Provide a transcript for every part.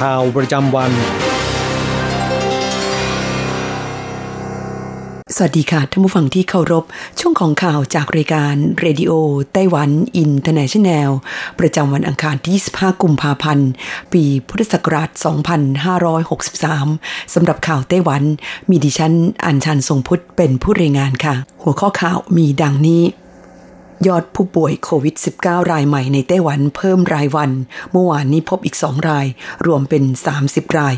ข่าวประจำวัน สวัสดีค่ะท่านผู้ฟังที่เคารพ ช่วงของข่าวจากรายการ Radio Taiwan International ประจำวันอังคารที่ 25 กุมภาพันธ์ ปีพุทธศักราช 2563 สำหรับข่าวไต้หวัน มีดิฉันอัญชันทรงพุทธเป็นผู้รายงานค่ะ หัวข้อข่าวมีดังนี้ ยอดผู้ป่วยโควิด -19 รายใหม่ในไต้หวันเพิ่มรายวัน เมื่อวานนี้พบอีกสองราย รวมเป็น 30 ราย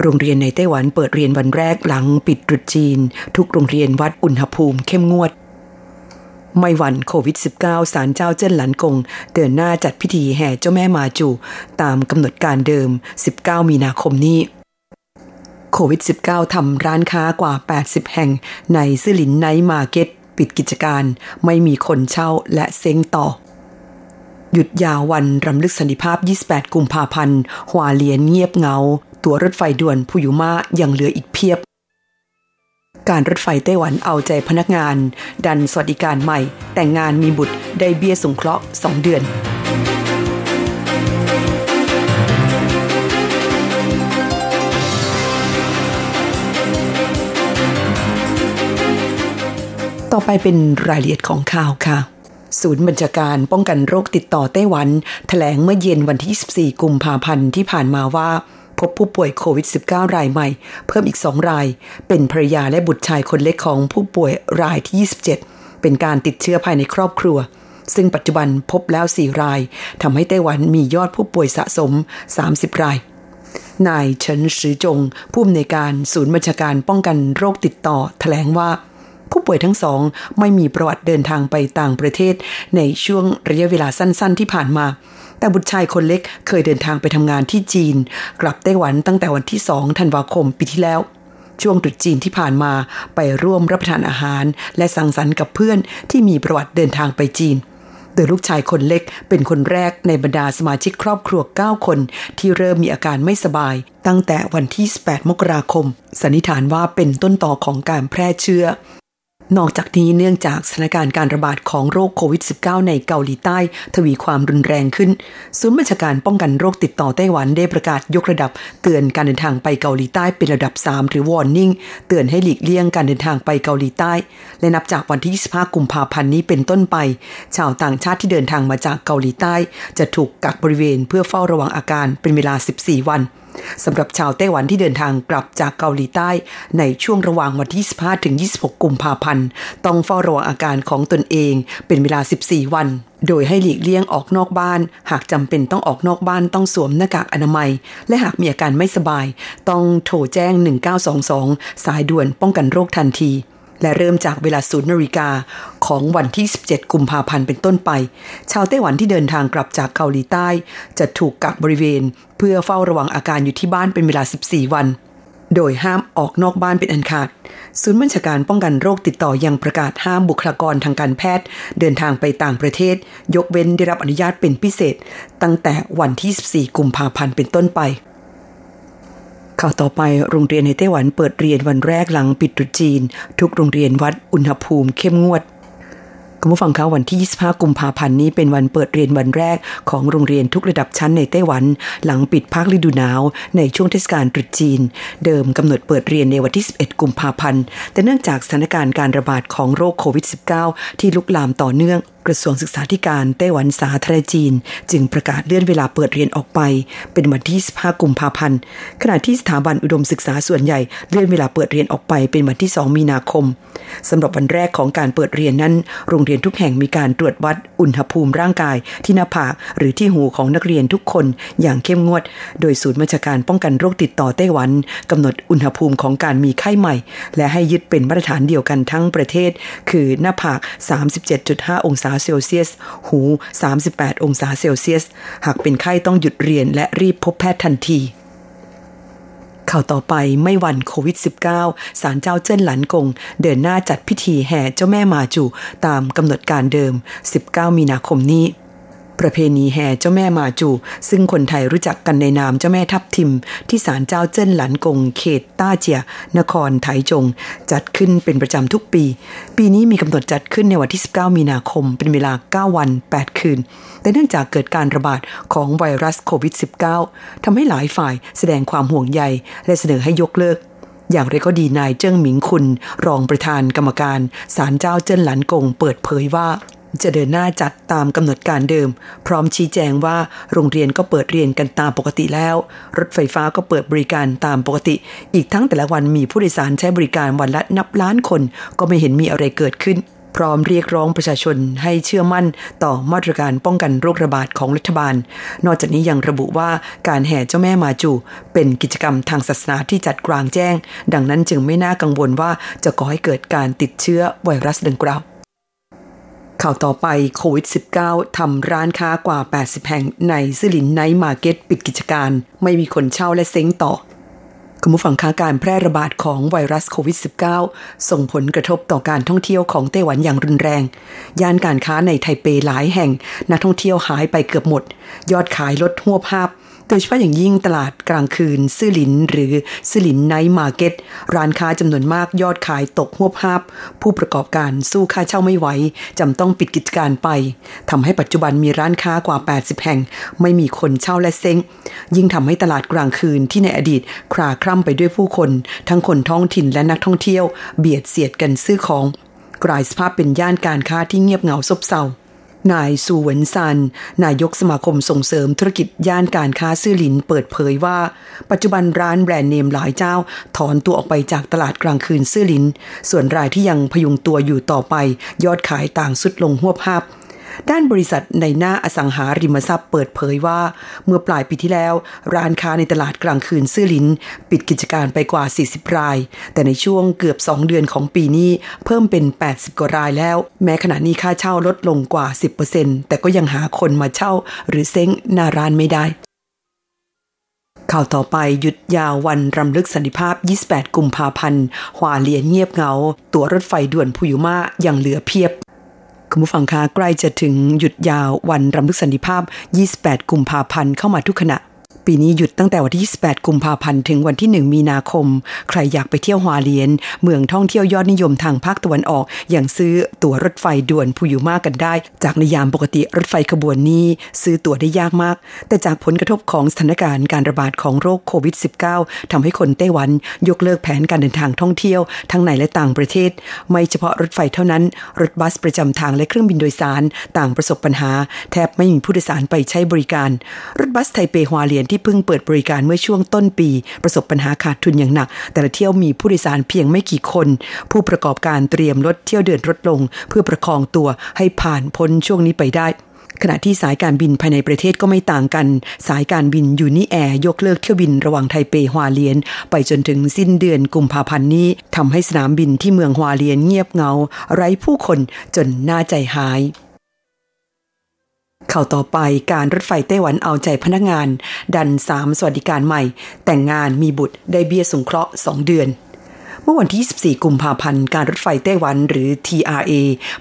โรงเรียนในไต้หวันเปิดเรียนวันแรกหลังปิดตรุษจีน ทุกโรงเรียนวัดอุณหภูมิเข้มงวด ไม่หวันโควิด -19 ศาลเจ้าเจิ้นหลันกง เดินหน้าจัดพิธีแห่เจ้าแม่มาจู ตามกำหนดการเดิม 19 มีนาคมนี้โควิด -19 ทำร้านค้ากว่า 80 แห่งในซื่อหลินไนมาร์เก็ต ปิดกิจการ ไม่มีคนเช่าและเซ็งต่อ หยุดยาววันรำลึกสันติภาพ 28 กุมภาพันธ์หัวเลียนเงียบเงา ตัวรถไฟด่วนพุยุมายังเหลืออีกเพียบ การรถไฟไต้หวันเอาใจพนักงาน ดันสวัสดิการใหม่ แต่งงานมีบุตรได้เบี้ยสงเคราะห์ 2 เดือน ต่อไปเป็นรายละเอียดของข่าวค่ะ ศูนย์บัญชาการป้องกันโรคติดต่อไต้หวันแถลงเมื่อเย็นวันที่ 24 กุมภาพันธ์ที่ผ่านมาว่า พบผู้ป่วยโควิด -19 รายใหม่ เพิ่มอีก 2 ราย เป็นภรรยาและบุตรชายคนเล็กของผู้ป่วยรายที่ 27 เป็นการติดเชื้อภายในครอบครัว ซึ่งปัจจุบันพบแล้ว 4 รายทำให้ไต้หวันมียอดผู้ป่วยสะสม 30 รายนายเฉินซือจงผู้อำนวยการศูนย์บัญชาการป้องกันโรคติดต่อแถลงว่า ผู้ป่วยทั้งสองไม่มีประวัติเดินทางไปต่างประเทศ ในช่วงระยะเวลาสั้น ๆ ที่ผ่านมา แต่บุตรชายคนเล็กเคยเดินทางไปทำงานที่จีน กลับไต้หวันตั้งแต่วันที่2ธันวาคมปีที่แล้ว ช่วงตรุษจีนที่ผ่านมาไปร่วมรับประทานอาหาร และสังสรรค์กับเพื่อนที่มีประวัติเดินทางไปจีนโดยลูกชายคนเล็กเป็นคนแรกในบรรดาสมาชิกครอบครัว 9 คน ที่เริ่มมีอาการไม่สบาย ตั้งแต่วันที่18มกราคม สันนิษฐานว่าเป็นต้นต่อของการแพร่เชื้อ นอกจากนี้เนื่องจากสถานการณ์การระบาดของโรคโควิด -19 ในเกาหลีใต้ ทวีความรุนแรงขึ้น ศูนย์บัญชาการป้องกันโรคติดต่อไต้หวันได้ประกาศยกระดับ เตือนการเดินทางไปเกาหลีใต้เป็นระดับ 3 หรือ warning เตือนให้หลีกเลี่ยงการเดินทางไปเกาหลีใต้ และนับจากวันที่ 25 กุมภาพันธ์นี้เป็นต้นไป ชาวต่างชาติที่เดินทางมาจากเกาหลีใต้ จะถูกกักบริเวณเพื่อเฝ้าระวังอาการเป็นเวลา 14 วัน สำหรับชาวไต้หวันที่เดินทางกลับจากเกาหลีใต้ ในช่วงระหว่างวันที่15ถึง 26 กุมภาพันธ์ ต้องเฝ้าระวังอาการของตนเองเป็นเวลา 14 วัน โดยให้หลีกเลี่ยงออกนอกบ้าน หากจำเป็นต้องออกนอกบ้านต้องสวมหน้ากากอนามัย และหากมีอาการไม่สบาย ต้องโทรแจ้ง 1922 สายด่วนป้องกันโรคทันที และเริ่มจากเวลาศูนย์นาฬิกาของวันที่ 17 กุมภาพันธ์เป็นต้นไป ชาวไต้หวันที่เดินทางกลับจากเกาหลีใต้ จะถูกกักบริเวณ เพื่อเฝ้าระวังอาการอยู่ที่บ้านเป็นเวลา 14 วัน โดยห้ามออกนอกบ้านเป็นอันขาด ศูนย์บัญชาการป้องกันโรคติดต่อยังประกาศห้ามบุคลากรทางการแพทย์ เดินทางไปต่างประเทศ ยกเว้นได้รับอนุญาตเป็นพิเศษ ตั้งแต่วันที่ 14 กุมภาพันธ์เป็นต้นไป ข่าวต่อไปโรงเรียนในไต้หวันเปิดเรียนวันแรกหลังปิดตรุษจีน ทุกโรงเรียนวัดอุณหภูมิเข้มงวดคุณผู้ฟังคะวันที่ 25 กุมภาพันธ์นี้เป็นวันเปิดเรียนวันแรกของโรงเรียนทุกระดับชั้นในไต้หวัน หลังปิดภาคฤดูหนาว ในช่วงเทศกาลตรุษจีน เดิมกำหนดเปิดเรียนในวันที่ 11 กุมภาพันธ์ แต่เนื่องจากสถานการณ์การระบาดของโรคโควิด -19 ที่ลุกลามต่อเนื่องกระทรวงศึกษาธิการไต้หวันสาธารณจีน จึงประกาศเลื่อนเวลาเปิดเรียนออกไป เป็นวันที่ 15 กุมภาพันธ์ ขณะที่สถาบันอุดมศึกษาส่วนใหญ่เลื่อนเวลาเปิดเรียนออกไปเป็นวันที่ 2 มีนาคมสำหรับวันแรกของการเปิดเรียนนั้น โรงเรียนทุกแห่งมีการตรวจวัดอุณหภูมิร่างกาย ที่หน้าผากหรือที่หูของนักเรียนทุกคนอย่างเข้มงวด โดยศูนย์บัญชาการป้องกันโรคติดต่อไต้หวันกำหนดอุณหภูมิของการมีไข้ใหม่ และให้ยึดเป็นมาตรฐานเดียวกันทั้งประเทศ คือหน้าผาก 37.5 องศาเซลเซียส หู 38 องศาเซลเซียส หากเป็นไข้ต้องหยุดเรียนและรีบพบแพทย์ทันที ข่าวต่อไปไม่วันโควิด -19 สารเจ้าเจิ้นหลันกง เดินหน้าจัดพิธีแห่เจ้าแม่มาจูตามกำหนดการเดิม 19 มีนาคมนี้ ประเพณีแห่เจ้าแม่มาจู ซึ่งคนไทยรู้จักกันในนามเจ้าแม่ทับทิม ที่ศาลเจ้าเจิ้นหลันกง เขตต้าเจีย นครไถจง จัดขึ้นเป็นประจำทุกปี ปีนี้มีกำหนดจัดขึ้นในวันที่ 19 มีนาคม เป็นเวลา 9 วัน 8 คืน แต่เนื่องจากเกิดการระบาดของไวรัสโควิด -19 ทำให้หลายฝ่ายแสดงความห่วงใย และเสนอให้ยกเลิกอย่างไรก็ดีนายเจิ้งหมิงคุณ รองประธานกรรมการศาลเจ้าเจิ้นหลันกง เปิดเผยว่า จะเดินหน้าจัดตามกำหนดการเดิม พร้อมชี้แจงว่าโรงเรียนก็เปิดเรียนกันตามปกติแล้ว รถไฟฟ้าก็เปิดบริการตามปกติ อีกทั้งแต่ละวันมีผู้โดยสารใช้บริการวันละนับล้านคน ก็ไม่เห็นมีอะไรเกิดขึ้น พร้อมเรียกร้องประชาชนให้เชื่อมั่นต่อมาตรการป้องกันโรคระบาดของรัฐบาล นอกจากนี้ยังระบุว่าการแห่เจ้าแม่มาจู เป็นกิจกรรมทางศาสนาที่จัดกลางแจ้ง ดังนั้นจึงไม่น่ากังวลว่าจะก่อให้เกิดการติดเชื้อไวรัสดังกล่าว ข่าวต่อไปโควิด -19 ทำร้านค้ากว่า 80 แห่งในซื่อหลิน Night Market ปิดกิจการ ไม่มีคนเช่าและเซ้งต่อคุณผู้ฟังคะการแพร่ระบาดของไวรัสโควิด -19 ส่งผลกระทบต่อการท่องเที่ยวของไต้หวันอย่างรุนแรง ย่านการค้าในไทเปหลายแห่ง นักท่องเที่ยวหายไปเกือบหมด ยอดขายลดฮวบฮาบ โดยเฉพาะอย่างยิ่งตลาดกลางคืนซื่อหลินหรือซื่อหลิน Night Market ร้านค้าจำนวนมากยอดขายตกฮวบฮาบผู้ประกอบการสู้ค่าเช่าไม่ไหวจำต้องปิดกิจการไปทำให้ปัจจุบันมีร้านค้ากว่า 80 แห่ง ไม่มีคนเช่าและเซ้ง ยิ่งทำให้ตลาดกลางคืนที่ในอดีตคราคร่ำไปด้วยผู้คน ทั้งคนท้องถิ่นและนักท่องเที่ยว เบียดเสียดกันซื้อของ กลายสภาพเป็นย่านการค้าที่เงียบเหงาซบเซา นายซูเวนซัน นายกสมาคมส่งเสริมธุรกิจย่านการค้าซื่อหลินเปิดเผยว่า ปัจจุบันร้านแบรนด์เนมหลายเจ้า ถอนตัวออกไปจากตลาดกลางคืนซื่อหลิน ส่วนรายที่ยังพยุงตัวอยู่ต่อไป ยอดขายต่างสุดลงหัวภาพ ด้านบริษัทในหน้าอสังหาริมทรัพย์เปิดเผยว่า เมื่อปลายปีที่แล้ว ร้านค้าในตลาดกลางคืนซื่อลิน ปิดกิจการไปกว่า 40 ราย แต่ในช่วงเกือบ 2 เดือนของปีนี้เพิ่มเป็น 80 กว่ารายแล้ว แม้ขณะนี้ค่าเช่าลดลงกว่า 10%แต่ก็ยังหาคนมาเช่า หรือเซ้งหน้าร้านไม่ได้ข่าวต่อไปหยุดยาววันรำลึกสันติภาพ 28 กุมภาพันธ์ หวาเลียนเงียบเงา ตั๋วรถไฟด่วนพุยุมายังเหลือเพียบ คุณผู้ฟังคะใกล้จะถึงหยุดยาววันรำลึกสันติภาพ 28 กุมภาพันธ์เข้ามาทุกขณะ ปีนี้หยุดตั้งแต่วันที่ 28 กุมภาพันธ์ ถึงวันที่ 1 มีนาคม ใครอยากไปเที่ยวฮวาเลียน เมืองท่องเที่ยวยอดนิยมทางภาคตะวันออก อย่างซื้อตั๋วรถไฟด่วนพูยูมากันได้ จากในยามปกติรถไฟขบวนนี้ ซื้อตั๋วได้ยากมาก แต่จากผลกระทบของสถานการณ์การระบาดของโรคโควิด -19 ทำให้คนไต้หวันยกเลิกแผนการเดินทางท่องเที่ยวทั้งในและต่างประเทศ ไม่เฉพาะรถไฟเท่านั้น รถบัสประจำทางและเครื่องบินโดยสาร ต่างประสบปัญหา แทบไม่มีผู้โดยสารไปใช้บริการ รถบัสไทเปฮวาเลียนที่เพิ่งเปิดบริการเมื่อช่วงต้นปี ประสบปัญหาขาดทุนอย่างหนัก แต่ละเที่ยวมีผู้โดยสารเพียงไม่กี่คน ผู้ประกอบการเตรียมลดเที่ยวเดินลดลง เพื่อประคองตัวให้ผ่านพ้นช่วงนี้ไปได้ขณะที่สายการบินภายในประเทศก็ไม่ต่างกัน สายการบินยูนิแอร์ยกเลิกเที่ยวบินระหว่างไทเปฮวาเลียน ไปจนถึงสิ้นเดือนกุมภาพันธ์นี้ทำให้สนามบินที่เมืองฮวาเลียนเงียบเงา ไร้ผู้คนจนน่าใจหาย ข่าวต่อไปการรถไฟไต้หวันเอาใจพนักงาน ดันสามสวัสดิการใหม่ แต่งงานมีบุตรได้เบี้ยสงเคราะห์ 2 เดือน เมื่อวันที่ 24 กุมภาพันธ์ การรถไฟไต้หวันหรือ TRA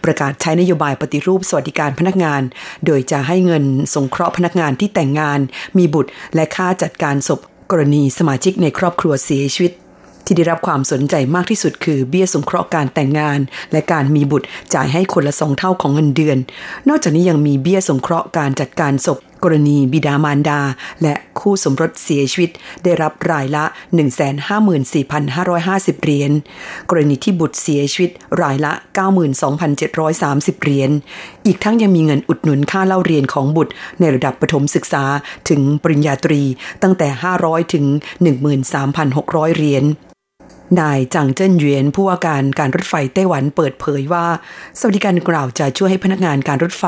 ประกาศใช้นโยบายปฏิรูปสวัสดิการพนักงาน โดยจะให้เงินสงเคราะห์พนักงานที่แต่งงาน มีบุตรและค่าจัดการศพกรณีสมาชิกในครอบครัวเสียชีวิต ที่ได้รับความสนใจมากที่สุดคือเบี้ยสงเคราะห์การแต่งงาน และการมีบุตรจ่ายให้คนละสองเท่าของเงินเดือน นอกจากนี้ยังมีเบี้ยสงเคราะห์การจัดการศพกรณีบิดามารดา และคู่สมรสเสียชีวิต ได้รับรายละ 154,550 เหรียญ กรณีที่บุตรเสียชีวิตรายละ 92,730 เหรียญ อีกทั้งยังมีเงินอุดหนุนค่าเล่าเรียนของบุตรในระดับประถมศึกษาถึงปริญญาตรีตั้งแต่ 500 ถึง 13,600 เหรียญ นายจังเจิ้นเยวียนผู้ว่าการการรถไฟไต้หวันเปิดเผยว่า สวัสดิการกล่าวจะช่วยให้พนักงานการรถไฟ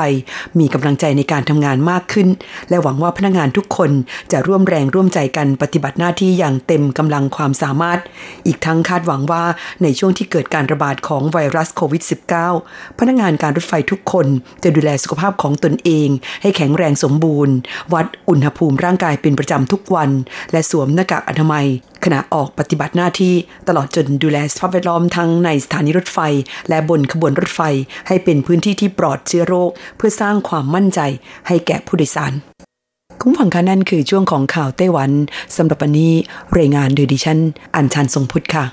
มีกำลังใจในการทำงานมากขึ้น และหวังว่าพนักงานทุกคนจะร่วมแรงร่วมใจกันปฏิบัติหน้าที่อย่างเต็มกำลังความสามารถ อีกทั้งคาดหวังว่าในช่วงที่เกิดการระบาดของไวรัสโควิด -19 พนักงานการรถไฟทุกคนจะดูแลสุขภาพของตนเอง ให้แข็งแรงสมบูรณ์ วัดอุณหภูมิร่างกายเป็นประจำทุกวัน และสวมหน้ากากอนามัย ขณะออกปฏิบัติหน้าที่ตลอดจนดูแลสภาพแวดล้อมทั้งในสถานีรถไฟ และบนขบวนรถไฟ ให้เป็นพื้นที่ที่ปลอดเชื้อโรค เพื่อสร้างความมั่นใจให้แก่ผู้โดยสารคุณฟังคะนั่นคือช่วงของข่าวไต้หวันสำหรับวันนี้รายงานโดยดิฉันอัญชันทรงพุทธค่ะ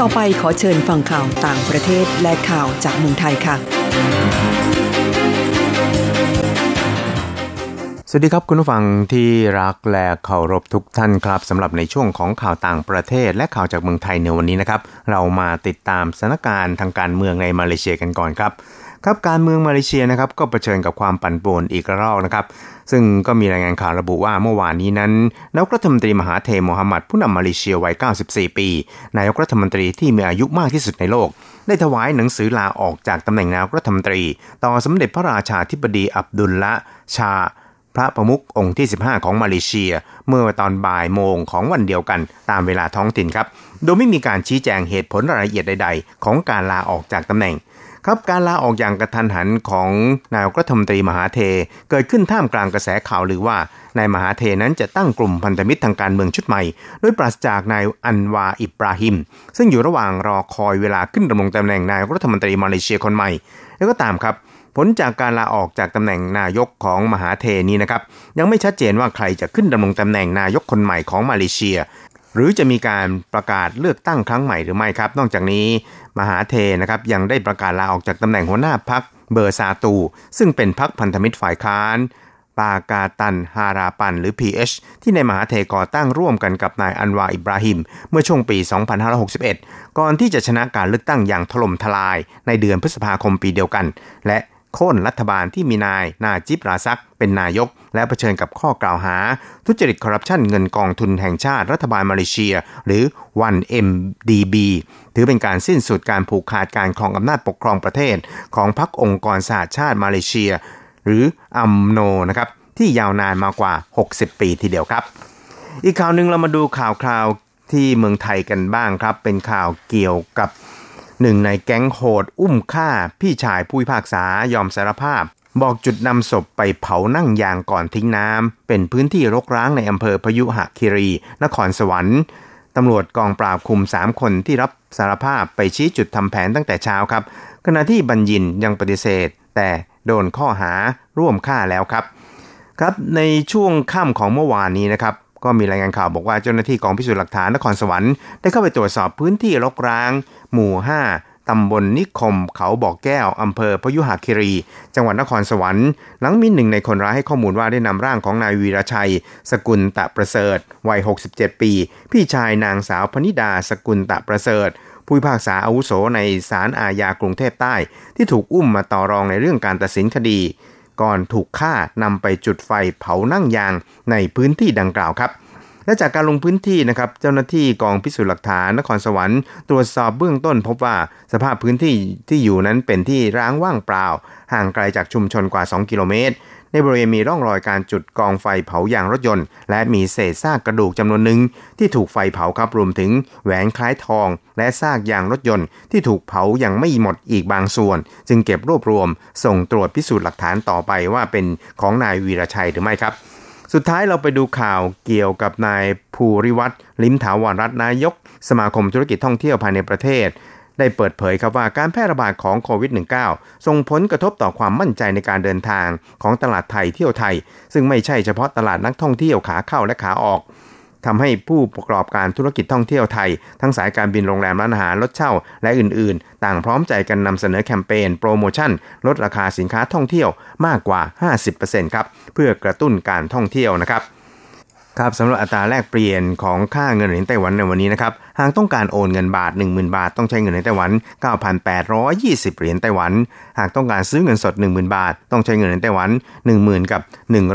ต่อไปขอเชิญฟังข่าวต่างประเทศและข่าวจากเมืองไทยค่ะ สวัสดีครับคุณผู้ฟังที่รักและเคารพทุกท่านครับสำหรับในช่วงของข่าวต่างประเทศและข่าวจากเมืองไทยในวันนี้นะครับเรามาติดตามสถานการณ์ทางการเมืองในมาเลเซียกันก่อนครับครับการเมืองมาเลเซียนะครับก็เผชิญกับความปั่นป่วนอีกรอกนะครับ ซึ่งก็มีรายงานข่าวระบุว่าเมื่อวานนี้นั้นนายกรัฐมนตรีมหาเทโมฮัมหมัดผู้นำมาเลเซียวัย 94 ปี นายกรัฐมนตรีที่มีอายุมากที่สุดในโลก ได้ถวายหนังสือลาออกจากตำแหน่งนายกรัฐมนตรี ต่อสมเด็จพระราชาธิบดีอับดุลละชา ระประมุของค์ที่ 15 ของมาเลเซีย เมื่อตอนบ่ายโมงของวันเดียวกันตามเวลาท้องถิ่นครับ โดยไม่มีการชี้แจงเหตุผลรายละเอียดใด ๆ ของการลาออกจากตำแหน่งครับการลาออกอย่างกระทันหันของนายกรัฐมนตรีมหาเท เกิดขึ้นท่ามกลางกระแสข่าวหรือว่านายมหาเทนั้นจะตั้งกลุ่มพันธมิตรทางการเมืองชุดใหม่ โดยปราศจากนายอันวาอิบราฮิม ซึ่งอยู่ระหว่างรอคอยเวลาขึ้นดำรงตำแหน่งนายกรัฐมนตรีมาเลเซียคนใหม่ แล้วก็ตามครับ ผลจากการลาออกจากตำแหน่งนายกของมหาเทนี้นะครับยังไม่ชัดเจนว่าใครจะขึ้นดำรงตำแหน่งนายกคนใหม่ของมาเลเซีย หรือจะมีการประกาศเลือกตั้งครั้งใหม่หรือไม่ครับ นอกจากนี้มหาเทนะครับยังได้ประกาศลาออกจากตำแหน่งหัวหน้าพักเบอร์ซาตู ซึ่งเป็นพักพันธมิตรฝ่ายค้านปากาตันฮาราปันหรือ PH ที่ในมหาเทก่อตั้งร่วมกันกับนายอันวาอิบราฮิม เมื่อช่วงปี 2561 ก่อนที่จะชนะการเลือกตั้งอย่างถล่มทลายในเดือนพฤษภาคมปีเดียวกัน และ โค่นรัฐบาลที่มีนายนาจิบราซักเป็นนายก และเผชิญกับข้อกล่าวหา ทุจริตคอร์รัปชันเงินกองทุนแห่งชาติรัฐบาลมาเลเซีย หรือ 1MDB ถือเป็นการสิ้นสุดการผูกขาดการครองอำนาจปกครองประเทศ ของพรรคองค์กรสหชาติมาเลเซีย หรืออัมโนนะครับที่ยาวนานมากว่า 60 ปีทีเดียวครับ อีกข่าวหนึ่งเรามาดูข่าวคราวที่เมืองไทยกันบ้างครับ เป็นข่าวเกี่ยวกับ หนึ่งในแก๊งโหด อุ้มฆ่าพี่ชายผู้พิพากษายอมสารภาพ บอกจุดนำศพไปเผานั่งยางก่อนทิ้งน้ำ เป็นพื้นที่รกร้างในอำเภอพยุหคีรี นครสวรรค์ตำรวจกองปราบคุม 3 คนที่รับสารภาพไปชี้จุดทำแผนตั้งแต่เช้าครับ ขณะที่บัญญินยังปฏิเสธ แต่โดนข้อหาร่วมฆ่าแล้วครับ ครับในช่วงค่ำของเมื่อวานนี้นะครับ ก็มีรายงานข่าวบอกว่าเจ้าหน้าที่กองพิสูจน์หลักฐานนครสวรรค์ได้เข้าไปตรวจสอบพื้นที่รกร้าง หมู่ 5 ตำบลนิคม เขาบ่อกแก้ว อำเภอพยุหคีรี จังหวัดนครสวรรค์หลังมีหนึ่งในคนร้ายให้ข้อมูลว่าได้นำร่างของนายวีรชัย สกุลตะประเสริฐ วัย 67 ปี พี่ชายนางสาวพนิดา สกุลตะประเสริฐผู้พิพากษาอาวุโสในศาลอาญากรุงเทพใต้ ที่ถูกอุ้มมาต่อรองในเรื่องการตัดสินคดี ก่อนถูกฆ่านำไปจุดไฟเผานั่งยางในพื้นที่ดังกล่าวครับและจากการลงพื้นที่นะครับเจ้าหน้าที่กองพิสูจน์หลักฐานนครสวรรค์ตรวจสอบเบื้องต้น พบว่าสภาพพื้นที่ที่อยู่นั้นเป็นที่ร้างว่างเปล่า ห่างไกลจากชุมชนกว่า 2 กิโลเมตร ในบริเวณมีร่องรอยการจุดกองไฟเผายางรถยนต์ และมีเศษซากกระดูกจำนวนหนึ่งที่ถูกไฟเผาครับรวมถึงแหวนคล้ายทอง และซากยางรถยนต์ ที่ถูกเผาอย่างไม่หมดอีกบางส่วน จึงเก็บรวบรวม ส่งตรวจพิสูจน์หลักฐานต่อไปว่าเป็นของนายวีรชัยหรือไม่ครับสุดท้ายเราไปดูข่าวเกี่ยวกับนายภูริวัตรลิมถาวรรัตนายก สมาคมธุรกิจท่องเที่ยวภายในประเทศ ได้เปิดเผยครับว่าการแพร่ระบาดของโควิด -19 ส่งผลกระทบต่อความมั่นใจในการเดินทางของตลาดไทยเที่ยวไทย ซึ่งไม่ใช่เฉพาะตลาดนักท่องเที่ยวขาเข้าและขาออกทำให้ผู้ประกอบการธุรกิจท่องเที่ยวไทย ทั้งสายการบินโรงแรมร้านอาหารรถเช่า และอื่นๆ ต่างพร้อมใจกันนำเสนอแคมเปญโปรโมชั่น ลดราคาสินค้าท่องเที่ยวมากกว่า 50%ครับเพื่อกระตุ้นการท่องเที่ยวนะครับ ครับสำหรับอัตราแลกเปลี่ยนของค่าเงินเหรียญไต้หวันในวันนี้นะครับ หากต้องการโอนเงินบาท 10,000 บาท ต้องใช้เงินเหรียญไต้หวัน 9,820 เหรียญไต้หวัน หากต้องการซื้อเงินสด 10,000 บาท ต้องใช้เงินเหรียญไต้หวัน 10,000 กับ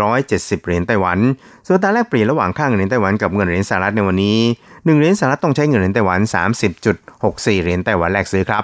170 เหรียญไต้หวัน ส่วนอัตราแลกเปลี่ยนระหว่างค่าเงินเหรียญไต้หวันกับเงินเหรียญสหรัฐในวันนี้ 1 เหรียญสหรัฐต้องใช้เงินเหรียญไต้หวัน 30.64 เหรียญไต้หวันแลกซื้อครับ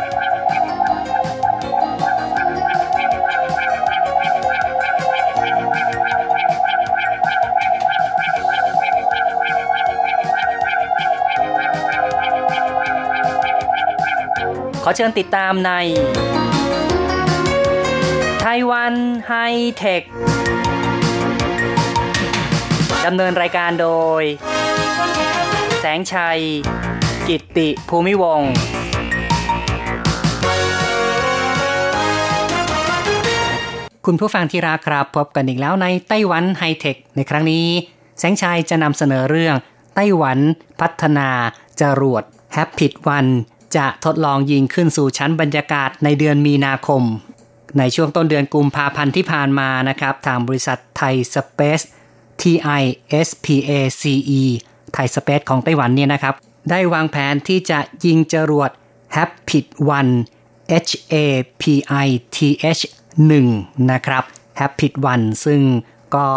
ขอเชิญติดตามในไต้หวันไฮเทค ดำเนินรายการโดย แสงชัย กิตติภูมิวงคุณผู้ฟังที่รักครับพบกันอีกแล้วในไต้หวันไฮเทค ในครั้งนี้ แสงชัยจะนำเสนอเรื่อง ไต้หวันพัฒนาจรวด Hapith One จะทดลองยิงขึ้นสู่ชั้นบรรยากาศในเดือนมีนาคม ในช่วงต้นเดือนกุมภาพันธ์ที่ผ่านมานะครับ ทางบริษัทไทยสเปซ TISPACE ไทยสเปซของไต้หวันเนี่ยนะครับ ได้วางแผนที่จะยิงจรวด Rapid 1 HAPITH 1นะครับ Rapid 1 ซึ่งก็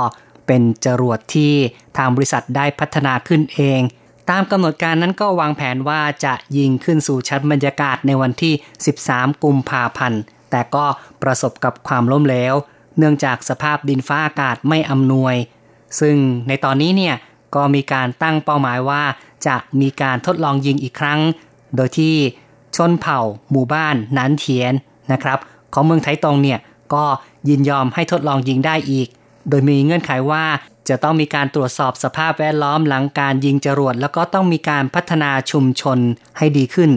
เป็นจรวดที่ทางบริษัทได้พัฒนาขึ้นเอง ตามกำหนดการนั้นก็วางแผนว่าจะยิงขึ้นสู่ชั้นบรรยากาศในวันที่ 13 กุมภาพันธ์ แต่ก็ประสบกับความล้มเหลว เนื่องจากสภาพดินฟ้าอากาศไม่อำนวย ซึ่งในตอนนี้เนี่ยก็มีการตั้งเป้าหมายว่าจะมีการทดลองยิงอีกครั้ง โดยที่ชนเผ่า หมู่บ้านนันเทียนนะครับ ของเมืองไทตงเนี่ยก็ยินยอมให้ทดลองยิงได้อีก โดยมีเงื่อนไขว่า จะต้องมีการตรวจสอบสภาพแวดล้อมหลังการยิงจรวด แล้วก็ต้องมีการพัฒนาชุมชนให้ดีขึ้น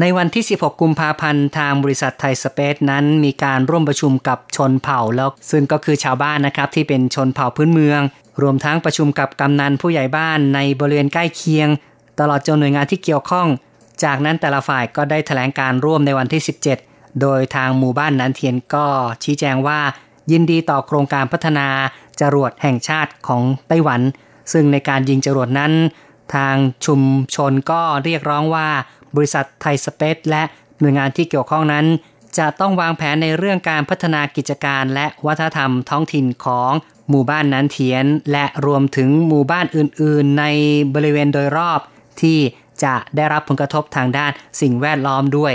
ในวันที่ 16 กุมภาพันธ์ทางบริษัทไทยสเปซนั้นมีการร่วมประชุมกับชนเผ่าแล้วซึ่งก็คือชาวบ้านนะครับที่เป็นชนเผ่าพื้นเมือง รวมทั้งประชุมกับกำนันผู้ใหญ่บ้านในบริเวณใกล้เคียง ตลอดจนหน่วยงานที่เกี่ยวข้อง จากนั้นแต่ละฝ่ายก็ได้แถลงการร่วมในวันที่ 17 โดยทางหมู่บ้านนันเทียนก็ชี้แจงว่ายินดีต่อโครงการพัฒนา จรวดแห่งชาติของไต้หวัน ซึ่งในการยิงจรวดนั้น ทางชุมชนก็เรียกร้องว่าบริษัทไทยสเปซและหน่วยงานที่เกี่ยวข้องนั้น จะต้องวางแผนในเรื่องการพัฒนากิจการและวัฒนธรรมท้องถิ่นของหมู่บ้านนั้นเทียน และรวมถึงหมู่บ้านอื่น ๆ ในบริเวณโดยรอบที่จะได้รับผลกระทบทางด้านสิ่งแวดล้อมด้วย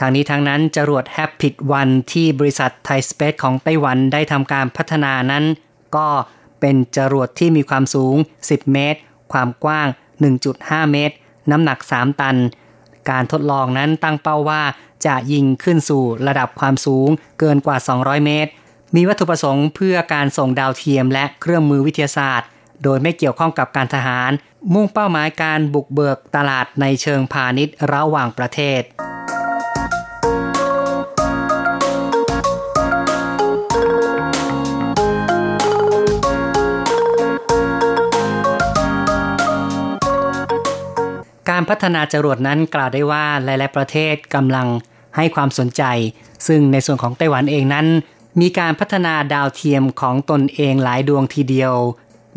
ทางนี้ทางนั้นจรวด Rapid 1ที่บริษัทไทยสเปซของไต้หวันได้ทำการพัฒนานั้น ก็เป็นจรวดที่มีความสูง 10 เมตร ความกว้าง 1.5 เมตร น้ำหนัก 3 ตัน การทดลองนั้นตั้งเป้าว่าจะยิงขึ้นสู่ระดับความสูงเกินกว่า 200 เมตร มีวัตถุประสงค์เพื่อการส่งดาวเทียมและเครื่องมือวิทยาศาสตร์ โดยไม่เกี่ยวข้องกับการทหาร มุ่งเป้าหมายการบุกเบิกตลาดในเชิงพาณิชย์ระหว่างประเทศ การพัฒนาจรวดนั้นกล่าวได้ว่าหลาย ๆ ประเทศกำลังให้ความสนใจ ซึ่งในส่วนของไต้หวันเองนั้น มีการพัฒนาดาวเทียมของตนเองหลายดวงทีเดียว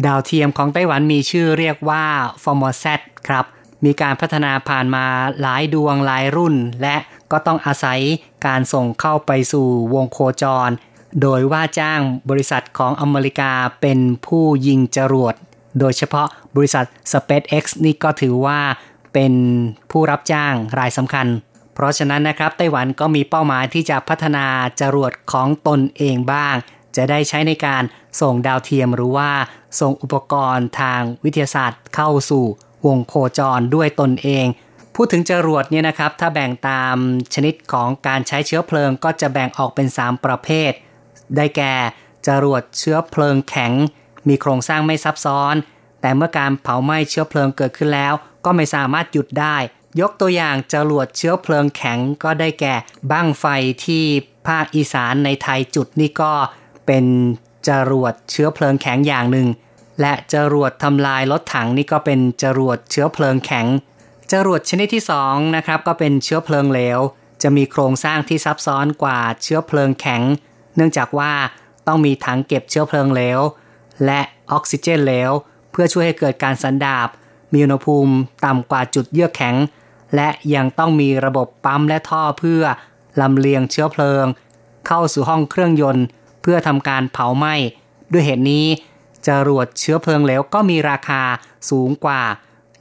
ดาวเทียมของไต้หวันมีชื่อเรียกว่า f o r m o s a t ครับ มีการพัฒนาผ่านมาหลายดวงหลายรุ่น และก็ต้องอาศัยการส่งเข้าไปสู่วงโคจร โดยว่าจ้างบริษัทของอเมริกาเป็นผู้ยิงจรวด โดยเฉพาะบริษัท SpaceX นี่ก็ถือว่า เป็นผู้รับจ้างรายสำคัญ เพราะฉะนั้นนะครับไต้หวันก็มีเป้าหมายที่จะพัฒนาจรวดของตนเองบ้าง จะได้ใช้ในการส่งดาวเทียมหรือว่า ส่งอุปกรณ์ทางวิทยาศาสตร์เข้าสู่วงโคจรด้วยตนเอง พูดถึงจรวดเนี่ยนะครับ ถ้าแบ่งตามชนิดของการใช้เชื้อเพลิงก็จะแบ่งออกเป็น 3 ประเภท ได้แก่จรวดเชื้อเพลิงแข็ง มีโครงสร้างไม่ซับซ้อน แต่เมื่อการเผาไหม้เชื้อเพลิงเกิดขึ้นแล้ว ก็ไม่สามารถหยุดได้ ยกตัวอย่างจรวดเชื้อเพลิงแข็งก็ได้แก่บ้างไฟที่ภาคอีสานในไทยจุดนี่ก็เป็นจรวดเชื้อเพลิงแข็งอย่างหนึ่ง และจรวดทำลายรถถังนี่ก็เป็นจรวดเชื้อเพลิงแข็ง จรวดชนิดที่2นะครับก็เป็นเชื้อเพลิงเหลว จะมีโครงสร้างที่ซับซ้อนกว่าเชื้อเพลิงแข็ง เนื่องจากว่าต้องมีถังเก็บเชื้อเพลิงเหลว และออกซิเจนเหลว เพื่อช่วยให้เกิดการสันดาบ มีอุณหภูมิต่ำกว่าจุดเยือกแข็ง และยังต้องมีระบบปั๊มและท่อเพื่อลำเลียงเชื้อเพลิง เข้าสู่ห้องเครื่องยนต์ เพื่อทำการเผาไหม้ ด้วยเหตุนี้จรวดเชื้อเพลิงเหลวก็มีราคาสูงกว่า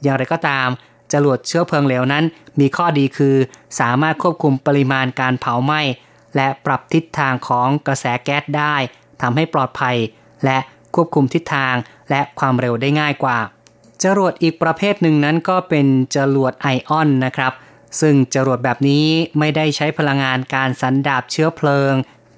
อย่างไรก็ตามจรวดเชื้อเพลิงเหลวนั้น มีข้อดีคือ สามารถควบคุมปริมาณการเผาไหม้และปรับทิศทางของกระแสแก๊สได้ทำให้ปลอดภัย และควบคุมทิศทางและความเร็วได้ง่ายกว่า จรวดอีกประเภทหนึ่งนั้นก็เป็นจรวดไอออนนะครับ ซึ่งจรวดแบบนี้ไม่ได้ใช้พลังงานการสันดาบเชื้อเพลิง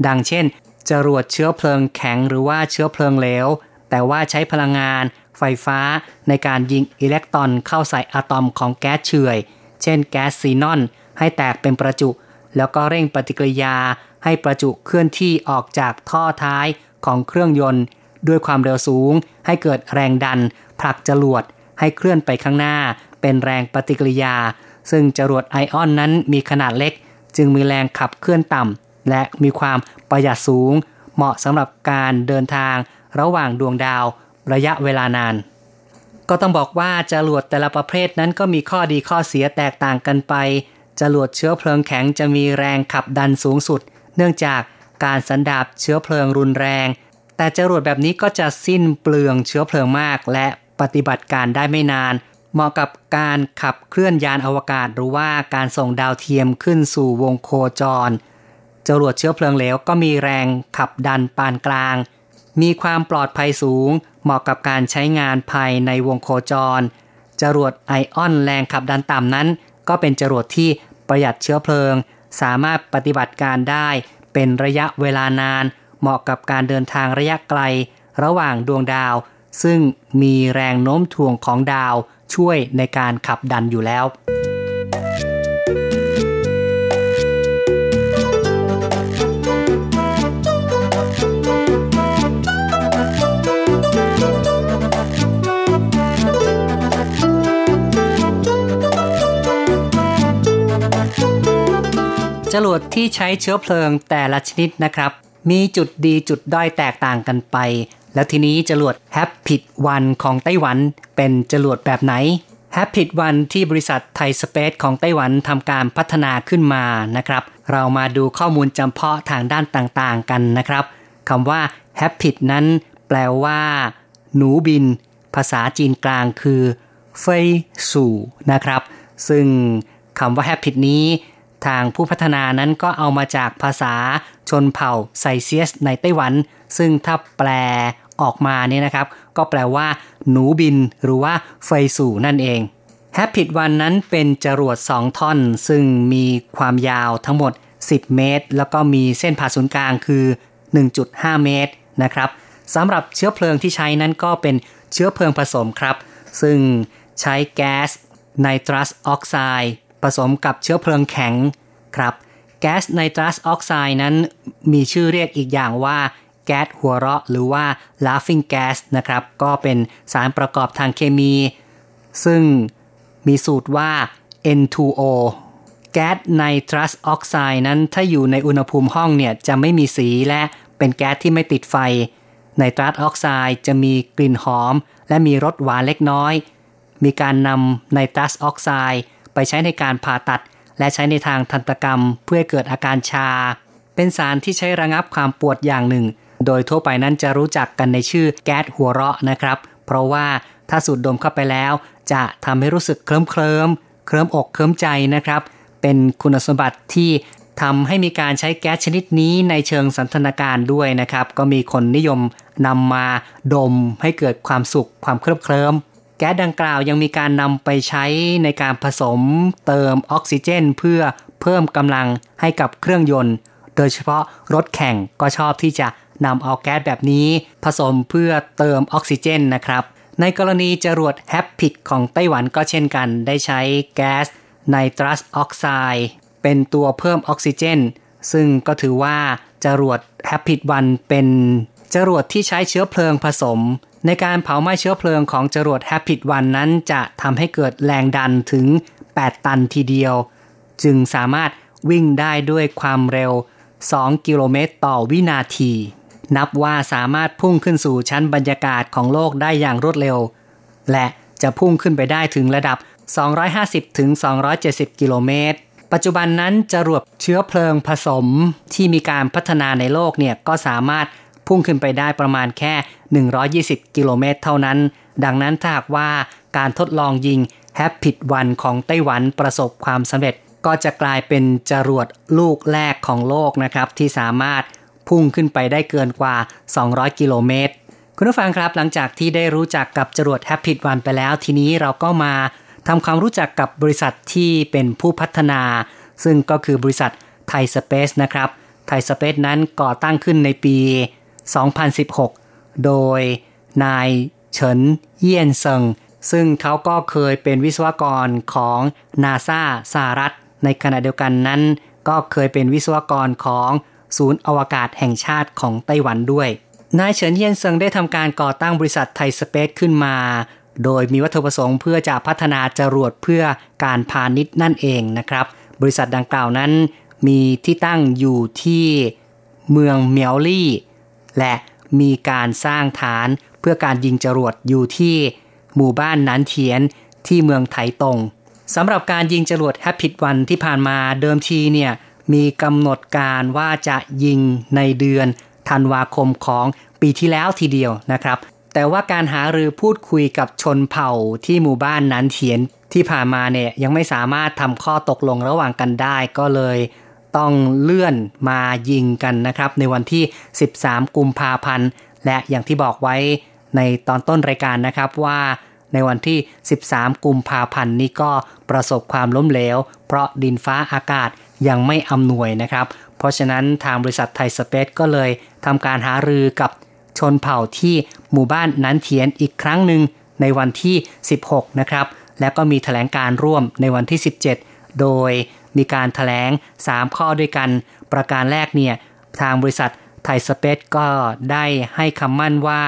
ดังเช่น จรวดเชื้อเพลิงแข็งหรือว่าเชื้อเพลิงเหลว แต่ว่าใช้พลังงานไฟฟ้าในการยิงอิเล็กตรอนเข้าใส่อะตอมของแก๊สเฉื่อยเช่นแก๊สซีนอน ให้แตกเป็นประจุ แล้วก็เร่งปฏิกิริยา ให้ประจุเคลื่อนที่ออกจากท่อท้ายของเครื่องยนต์ ด้วยความเร็วสูง ให้เกิดแรงดัน ผลักจรวดให้เคลื่อนไปข้างหน้า เป็นแรงปฏิกิริยา ซึ่งจรวดไอออนนั้นมีขนาดเล็ก จึงมีแรงขับเคลื่อนต่ำและมีความประหยัดสูง เหมาะสำหรับการเดินทางระหว่างดวงดาวระยะเวลานาน ก็ต้องบอกว่าจรวดแต่ละประเภทนั้นก็มีข้อดีข้อเสียแตกต่างกันไปจรวดเชื้อเพลิงแข็งจะมีแรงขับดันสูงสุด เนื่องจากการสันดาบเชื้อเพลิงรุนแรง แต่จรวดแบบนี้ก็จะสิ้นเปลืองเชื้อเพลิงมาก และ ปฏิบัติการได้ไม่นาน เหมาะกับการขับเคลื่อนยานอวกาศ หรือว่าการส่งดาวเทียมขึ้นสู่วงโคจร จรวดเชื้อเพลิงเหลวก็มีแรงขับดันปานกลาง มีความปลอดภัยสูง เหมาะกับการใช้งานภายในวงโคจร จรวดไอออนแรงขับดันต่ำนั้น ก็เป็นจรวดที่ประหยัดเชื้อเพลิง สามารถปฏิบัติการได้เป็นระยะเวลานาน เหมาะกับการเดินทางระยะไกล ระหว่างดวงดาว ซึ่งมีแรงโน้มถ่วงของดาวช่วยในการขับดันอยู่แล้ว จรวดที่ใช้เชื้อเพลิงแต่ละชนิดนะครับ มีจุดดีจุดด้อยแตกต่างกันไป แล้วทีนี้จรวด Rapid 1ของไต้หวัน เป็นจรวดแบบไหน Rapid 1ที่บริษัทไทยสเปซของไต้หวันทำการพัฒนาขึ้นมานะครับ เรามาดูข้อมูลจำเพาะทางด้านต่างๆกันนะครับคำว่า Rapid นั้น แปลว่า หนูบิน ภาษาจีนกลางคือเฟยสู่นะครับ ซึ่งคำว่า Rapid นี้ ทางผู้พัฒนานั้นก็เอามาจากภาษาชนเผ่าไซเซียสในไต้หวัน ซึ่งถ้าแปลออกมาเนี่ยนะครับ ก็แปลว่า หนูบินหรือว่าไฟสู่นั่นเอง h a p i d วันนั้นเป็นจรวด 2 ท่อน ซึ่งมีความยาวทั้งหมด 10 เมตร แล้วก็มีเส้นผ่าศูนย์กลางคือ 1.5 เมตรนะครับสำหรับเชื้อเพลิงที่ใช้นั้นก็เป็นเชื้อเพลิงผสมครับ ซึ่งใช้แก๊สไนตรัสออกไซด์ ผสมกับเชื้อเพลิงแข็งครับ แก๊สไนตรัสออกไซด์นั้นมีชื่อเรียกอีกอย่างว่าแก๊สหัวเราะหรือว่า laughing gas นะครับ ก็เป็นสารประกอบทางเคมี ซึ่งมีสูตรว่า N2O แก๊สไนตรัสออกไซด์นั้นถ้าอยู่ในอุณหภูมิห้องเนี่ยจะไม่มีสีและเป็นแก๊สที่ไม่ติดไฟไนตรัสออกไซด์จะมีกลิ่นหอม และมีรสหวานเล็กน้อย มีการนำไนตรัสออกไซด์ ไปใช้ในการผ่าตัด และใช้ในทางทันตกรรมเพื่อเกิดอาการชา เป็นสารที่ใช้ระงับความปวดอย่างหนึ่ง โดยทั่วไปนั้นจะรู้จักกันในชื่อแก๊สหัวเราะนะครับ เพราะว่าถ้าสูดดมเข้าไปแล้ว จะทำให้รู้สึกเคลิ้มเคลิมเคลิ้มอกเคลิ้มใจนะครับ เป็นคุณสมบัติที่ทำให้มีการใช้แก๊สชนิดนี้ในเชิงสันทนาการด้วยนะครับ ก็มีคนนิยมนำมาดมให้เกิดความสุขความเคลิบเคลิ้ม แก๊สดังกล่าวยังมีการนำไปใช้ในการผสมเติมออกซิเจน เพื่อเพิ่มกำลังให้กับเครื่องยนต์ โดยเฉพาะรถแข่งก็ชอบที่จะนำเอาแก๊สแบบนี้ ผสมเพื่อเติมออกซิเจนนะครับ ในกรณีจรวดแฮปปิดของไต้หวันก็เช่นกัน ได้ใช้แก๊สไนตรัสออกไซด์เป็นตัวเพิ่มออกซิเจน ซึ่งก็ถือว่าจรวดแฮปปิดวันเป็นจรวดที่ใช้เชื้อเพลิงผสม ในการเผาไหม้เชื้อเพลิงของจรวดแฮปปิดวันนั้นจะทำให้เกิดแรงดันถึง 8 ตันทีเดียว จึงสามารถวิ่งได้ด้วยความเร็ว 2 กิโลเมตรต่อวินาที นับว่าสามารถพุ่งขึ้นสู่ชั้นบรรยากาศของโลกได้อย่างรวดเร็ว และจะพุ่งขึ้นไปได้ถึงระดับ 250ถึง270กิโลเมตร ปัจจุบันนั้นจรวดเชื้อเพลิงผสมที่มีการพัฒนาในโลกเนี่ยก็สามารถ พุ่งขึ้นไปได้ประมาณแค่ 120 กิโลเมตรเท่านั้น ดังนั้นถ้าหากว่าการทดลองยิงแฮปปิดวันของไต้หวันประสบความสำเร็จ ก็จะกลายเป็นจรวดลูกแรกของโลกนะครับ ที่สามารถพุ่งขึ้นไปได้เกินกว่า 200 กิโลเมตร คุณผู้ฟังครับหลังจากที่ได้รู้จักกับจรวดแฮปปิดวันไปแล้ว ทีนี้เราก็มาทำความรู้จักกับบริษัทที่เป็นผู้พัฒนา ซึ่งก็คือบริษัทไทยสเปซนะครับไทยสเปซนั้นก่อตั้งขึ้นในปี 2016 โดยนายเฉินเยี่ยนเซิง ซึ่งเขาก็เคยเป็นวิศวกรของนาซาสหรัฐ ในขณะเดียวกันนั้น ก็เคยเป็นวิศวกรของศูนย์อวกาศแห่งชาติของไต้หวันด้วย นายเฉินเยี่ยนเซิงได้ทำการก่อตั้งบริษัทไทยสเปซขึ้นมา โดยมีวัตถุประสงค์เพื่อจะพัฒนาจรวดเพื่อการพาณิชย์นั่นเองนะครับ บริษัทดังกล่าวนั้นมีที่ตั้งอยู่ที่เมืองเมียวลี่ และมีการสร้างฐานเพื่อการยิงจรวดอยู่ที่หมู่บ้านนันเทียนที่เมืองไถตงสำหรับการยิงจรวดแฮปปิดวันที่ผ่านมาเดิมทีเนี่ยมีกำหนดการว่าจะยิงในเดือนธันวาคมของปีที่แล้วทีเดียวนะครับ แต่ว่าการหารือพูดคุยกับชนเผ่าที่หมู่บ้านนันเทียนที่ผ่านมาเนี่ยยังไม่สามารถทำข้อตกลงระหว่างกันได้ก็เลย ต้องเลื่อนมายิงกันนะครับ ในวันที่ 13 กุมภาพันธ์ และอย่างที่บอกไว้ในตอนต้นรายการนะครับว่าในวันที่ 13 กุมภาพันธ์นี้ก็ประสบความล้มเหลว เพราะดินฟ้าอากาศยังไม่อำนวยนะครับ เพราะฉะนั้นทางบริษัทไทยสเปซก็เลยทำการหารือกับชนเผ่าที่หมู่บ้านนั้นเทียนอีกครั้งหนึ่งในวันที่ 16 นะครับ และก็มีถแถลงการร่วมในวันที่ 17 โดย มีการถแถลง 3 ข้อด้วยกัน ประการแรกเนี่ยทางบริษัทไทยสเปซก็ได้ให้คำมั่นว่า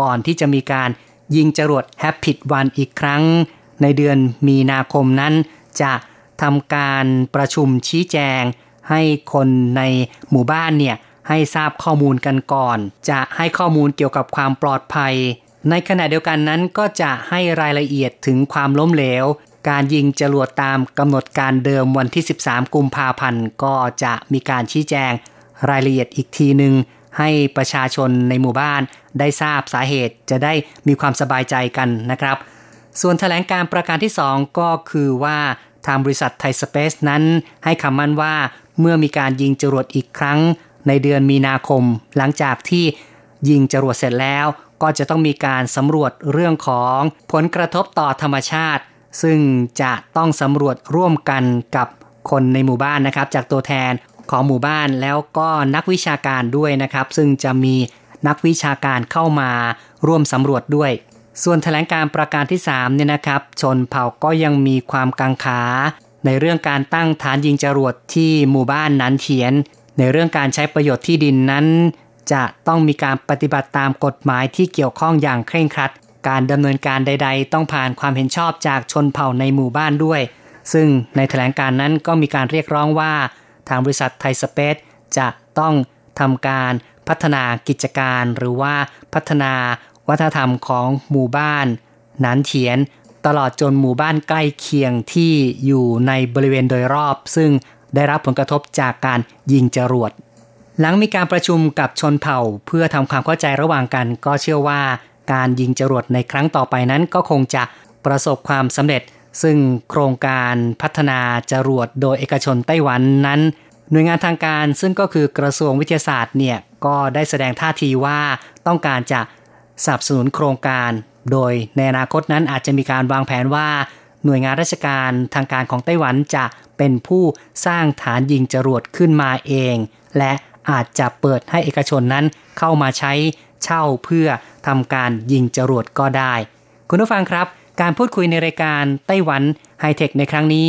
ก่อนที่จะมีการยิงจรวดแฮปปิดวันอีกครั้ง ในเดือนมีนาคมนั้น จะทำการประชุมชี้แจง ให้คนในหมู่บ้านเนี่ยให้ทราบข้อมูลกันก่อน จะให้ข้อมูลเกี่ยวกับความปลอดภัย ในขณะเดียวกันนั้นก็จะให้รายละเอียดถึงความล้มเหลว การยิงจรวดตามกำหนดการเดิมวันที่ 13 กุมภาพันธ์ก็จะมีการชี้แจงรายละเอียดอีกทีหนึ่งให้ประชาชนในหมู่บ้านได้ทราบสาเหตุจะได้มีความสบายใจกันนะครับ ส่วนแถลงการประการที่ 2 ก็คือว่าทางบริษัทไทยสเปซนั้น ให้คำมั่นว่าเมื่อมีการยิงจรวดอีกครั้ง ในเดือนมีนาคม หลังจากที่ยิงจรวดเสร็จแล้ว ก็จะต้องมีการสำรวจเรื่องของผลกระทบต่อธรรมชาติ ซึ่งจะต้องสำรวจร่วมกันกับคนในหมู่บ้านนะครับ จากตัวแทนของหมู่บ้านแล้วก็นักวิชาการด้วยนะครับ ซึ่งจะมีนักวิชาการเข้ามาร่วมสำรวจด้วย ส่วนแถลงการประการที่3เนี่ยนะครับ ชนเผ่าก็ยังมีความกังขา ในเรื่องการตั้งฐานยิงจรวดที่หมู่บ้านนันเทียน ในเรื่องการใช้ประโยชน์ที่ดินนั้น จะต้องมีการปฏิบัติตามกฎหมายที่เกี่ยวข้องอย่างเคร่งครัด การดำเนินการใด ๆ ต้องผ่านความเห็นชอบจากชนเผ่าในหมู่บ้านด้วย ซึ่งในแถลงการนั้นก็มีการเรียกร้องว่า ทางบริษัทไทยสเปซจะต้องทำการพัฒนากิจการหรือว่าพัฒนาวัฒนธรรมของหมู่บ้านนันเทียน ตลอดจนหมู่บ้านใกล้เคียงที่อยู่ในบริเวณโดยรอบ ซึ่งได้รับผลกระทบจากการยิงจรวดหลังมีการประชุมกับชนเผ่าเพื่อทำความเข้าใจระหว่างกัน ก็เชื่อว่า การยิงจรวดในครั้งต่อไปนั้นก็คงจะประสบความสำเร็จ ซึ่งโครงการพัฒนาจรวดโดยเอกชนไต้หวันนั้น หน่วยงานทางการซึ่งก็คือกระทรวงวิทยาศาสตร์เนี่ยก็ได้แสดงท่าทีว่าต้องการจะสนับสนุนโครงการ โดยในอนาคตนั้นอาจจะมีการวางแผนว่าหน่วยงานราชการทางการของไต้หวันจะเป็นผู้สร้างฐานยิงจรวดขึ้นมาเอง และอาจจะเปิดให้เอกชนนั้นเข้ามาใช้ เช่าเพื่อทำการยิงจรวดก็ได้ คุณผู้ฟังครับ การพูดคุยในรายการไต้หวันไฮเทคในครั้งนี้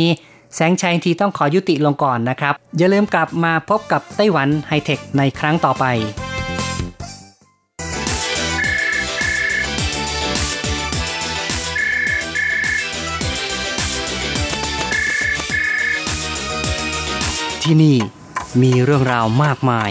แสงชัยทีต้องขอยุติลงก่อนนะครับ อย่าลืมกลับมาพบกับไต้หวันไฮเทคในครั้งต่อไปที่นี่มีเรื่องราวมากมาย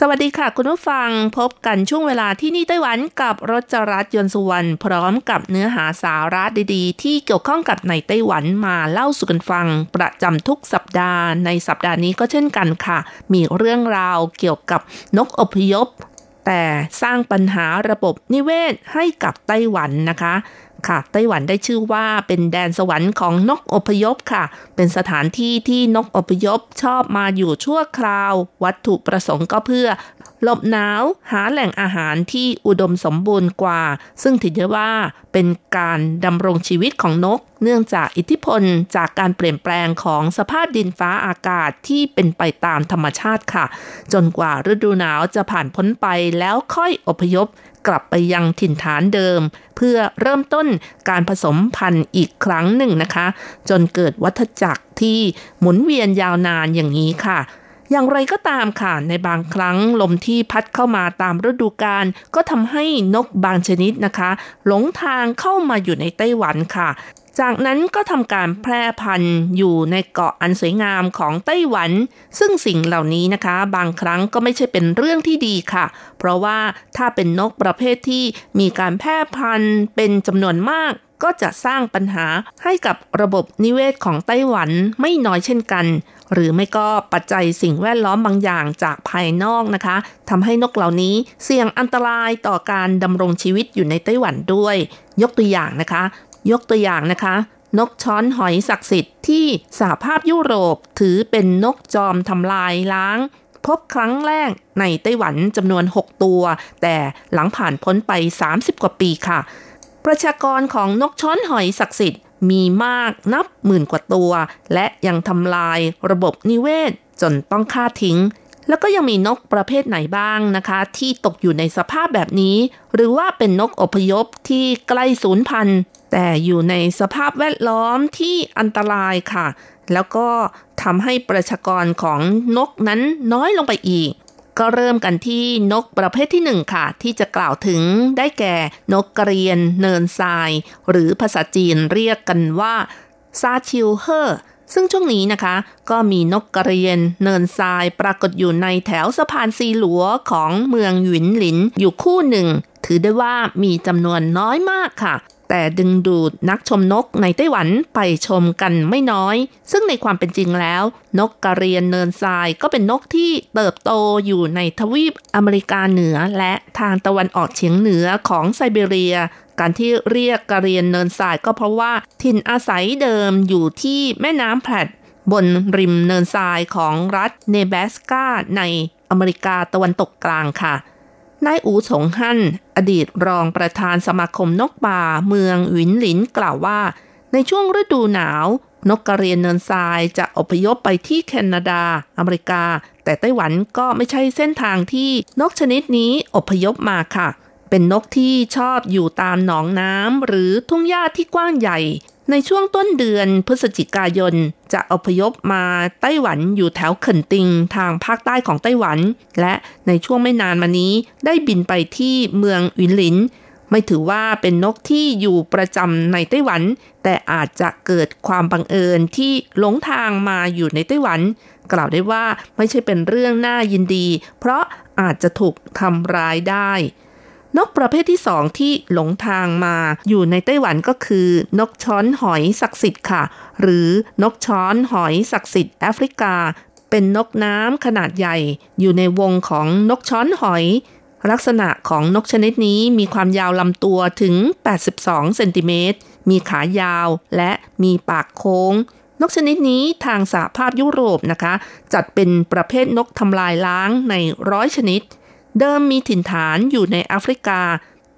สวัสดีค่ะ คุณผู้ฟังพบกันช่วงเวลาที่นี่ไต้หวันกับรจรัสยนสุวรรณพร้อมกับเนื้อหาสาระดีๆ ที่เกี่ยวข้องกับในไต้หวันมาเล่าสู่กันฟัง ประจำทุกสัปดาห์ในสัปดาห์นี้ก็เช่นกันค่ะ มีเรื่องราวเกี่ยวกับนกอพยพ แต่สร้างปัญหาระบบนิเวศให้กับไต้หวันนะคะ ค่ะ ไต้หวันได้ชื่อว่าเป็นแดนสวรรค์ของนกอพยพค่ะ เป็นสถานที่ที่นกอพยพชอบมาอยู่ชั่วคราว วัตถุประสงค์ก็เพื่อหลบหนาวหาแหล่งอาหารที่อุดมสมบูรณ์กว่า ซึ่งถือได้ว่าเป็นการดำรงชีวิตของนก เนื่องจากอิทธิพลจากการเปลี่ยนแปลงของสภาพดินฟ้าอากาศที่เป็นไปตามธรรมชาติค่ะ จนกว่าฤดูหนาวจะผ่านพ้นไปแล้วค่อยอพยพ กลับไปยังถิ่นฐานเดิม เพื่อเริ่มต้นการผสมพันธุ์อีกครั้งหนึ่งนะคะ จนเกิดวัฏจักรที่หมุนเวียนยาวนานอย่างนี้ค่ะอย่างไรก็ตามค่ะ ในบางครั้งลมที่พัดเข้ามาตามฤดูกาลก็ทำให้นกบางชนิดนะคะ หลงทางเข้ามาอยู่ในไต้หวันค่ะ จากนั้นก็ทำการแพร่พันธุ์อยู่ในเกาะอันสวยงามของไต้หวัน ซึ่งสิ่งเหล่านี้นะคะ บางครั้งก็ไม่ใช่เป็นเรื่องที่ดีค่ะ เพราะว่าถ้าเป็นนกประเภทที่มีการแพร่พันธุ์เป็นจำนวนมากก็จะสร้างปัญหาให้กับระบบนิเวศของไต้หวันไม่น้อยเช่นกัน หรือไม่ก็ปัจจัยสิ่งแวดล้อมบางอย่างจากภายนอกนะคะทำให้นกเหล่านี้เสี่ยงอันตรายต่อการดำรงชีวิตอยู่ในไต้หวันด้วย ยกตัวอย่างนะคะ ยกตัวอย่างนะคะ นกช้อนหอยศักดิ์สิทธิ์ที่สหภาพยุโรปถือเป็นนกจอมทำลายล้าง พบครั้งแรกในไต้หวันจำนวน 6 ตัว แต่หลังผ่านพ้นไป 30 กว่าปีค่ะ ประชากรของนกช้อนหอยศักดิ์สิทธิ์มีมากนับหมื่นกว่าตัว และยังทำลายระบบนิเวศจนต้องฆ่าทิ้ง แล้วก็ยังมีนกประเภทไหนบ้างนะคะ ที่ตกอยู่ในสภาพแบบนี้ หรือว่าเป็นนกอพยพที่ใกล้สูญพันธุ์ แต่อยู่ในสภาพแวดล้อมที่อันตรายค่ะ แล้วก็ทำให้ประชากรของนกนั้นน้อยลงไปอีก ก็เริ่มกันที่นกประเภทที่หนึ่งค่ะ ที่จะกล่าวถึงได้แก่นกกระเรียนเนินทราย หรือภาษาจีนเรียกกันว่าซาชิวเฮอร์ซึ่งช่วงนี้นะคะ ก็มีนกกระเรียนเนินทรายปรากฏอยู่ในแถวสะพานซีหลัวของเมืองหวินหลินอยู่คู่หนึ่ง ถือได้ว่ามีจำนวนน้อยมากค่ะ แต่ดึงดูดนักชมนกในไต้หวันไปชมกันไม่น้อย ซึ่งในความเป็นจริงแล้ว นกกระเรียนเนินทรายก็เป็นนกที่เติบโตอยู่ในทวีปอเมริกาเหนือและทางตะวันออกเฉียงเหนือของไซบีเรีย การที่เรียกกระเรียนเนินทรายก็เพราะว่าถิ่นอาศัยเดิมอยู่ที่แม่น้ำแพลดบนริมเนินทรายของรัฐเนบาสกาในอเมริกาตะวันตกกลางค่ะ นายอูฉงฮั่นอดีตรองประธานสมาคมนกป่าเมืองหวินหลินกล่าวว่า ในช่วงฤดูหนาว นกกระเรียนเนินทรายจะอพยพไปที่แคนาดา อเมริกา แต่ไต้หวันก็ไม่ใช่เส้นทางที่นกชนิดนี้อพยพมาค่ะ เป็นนกที่ชอบอยู่ตามหนองน้ำหรือทุ่งหญ้าที่กว้างใหญ่ ในช่วงต้นเดือนพฤศจิกายน จะอพยพมาไต้หวันอยู่แถวเขินติงทางภาคใต้ของไต้หวัน และในช่วงไม่นานมานี้ได้บินไปที่เมืองอินหลิน ไม่ถือว่าเป็นนกที่อยู่ประจำในไต้หวัน แต่อาจจะเกิดความบังเอิญที่หลงทางมาอยู่ในไต้หวัน กล่าวได้ว่าไม่ใช่เป็นเรื่องน่ายินดี เพราะอาจจะถูกทำร้ายได้ นกประเภทที่สองที่หลงทางมาอยู่ในไต้หวันก็คือ นกช้อนหอยศักดิ์สิทธิ์ค่ะ หรือนกช้อนหอยศักดิ์สิทธิ์แอฟริกา เป็นนกน้ำขนาดใหญ่ อยู่ในวงของนกช้อนหอยลักษณะของนกชนิดนี้มีความยาวลำตัวถึง 82 เซนติเมตร มีขายาวและมีปากโค้ง นกชนิดนี้ทางสหภาพยุโรปนะคะ จัดเป็นประเภทนกทำลายล้างในร้อยชนิด เดิมมีถิ่นฐานอยู่ในแอฟริกา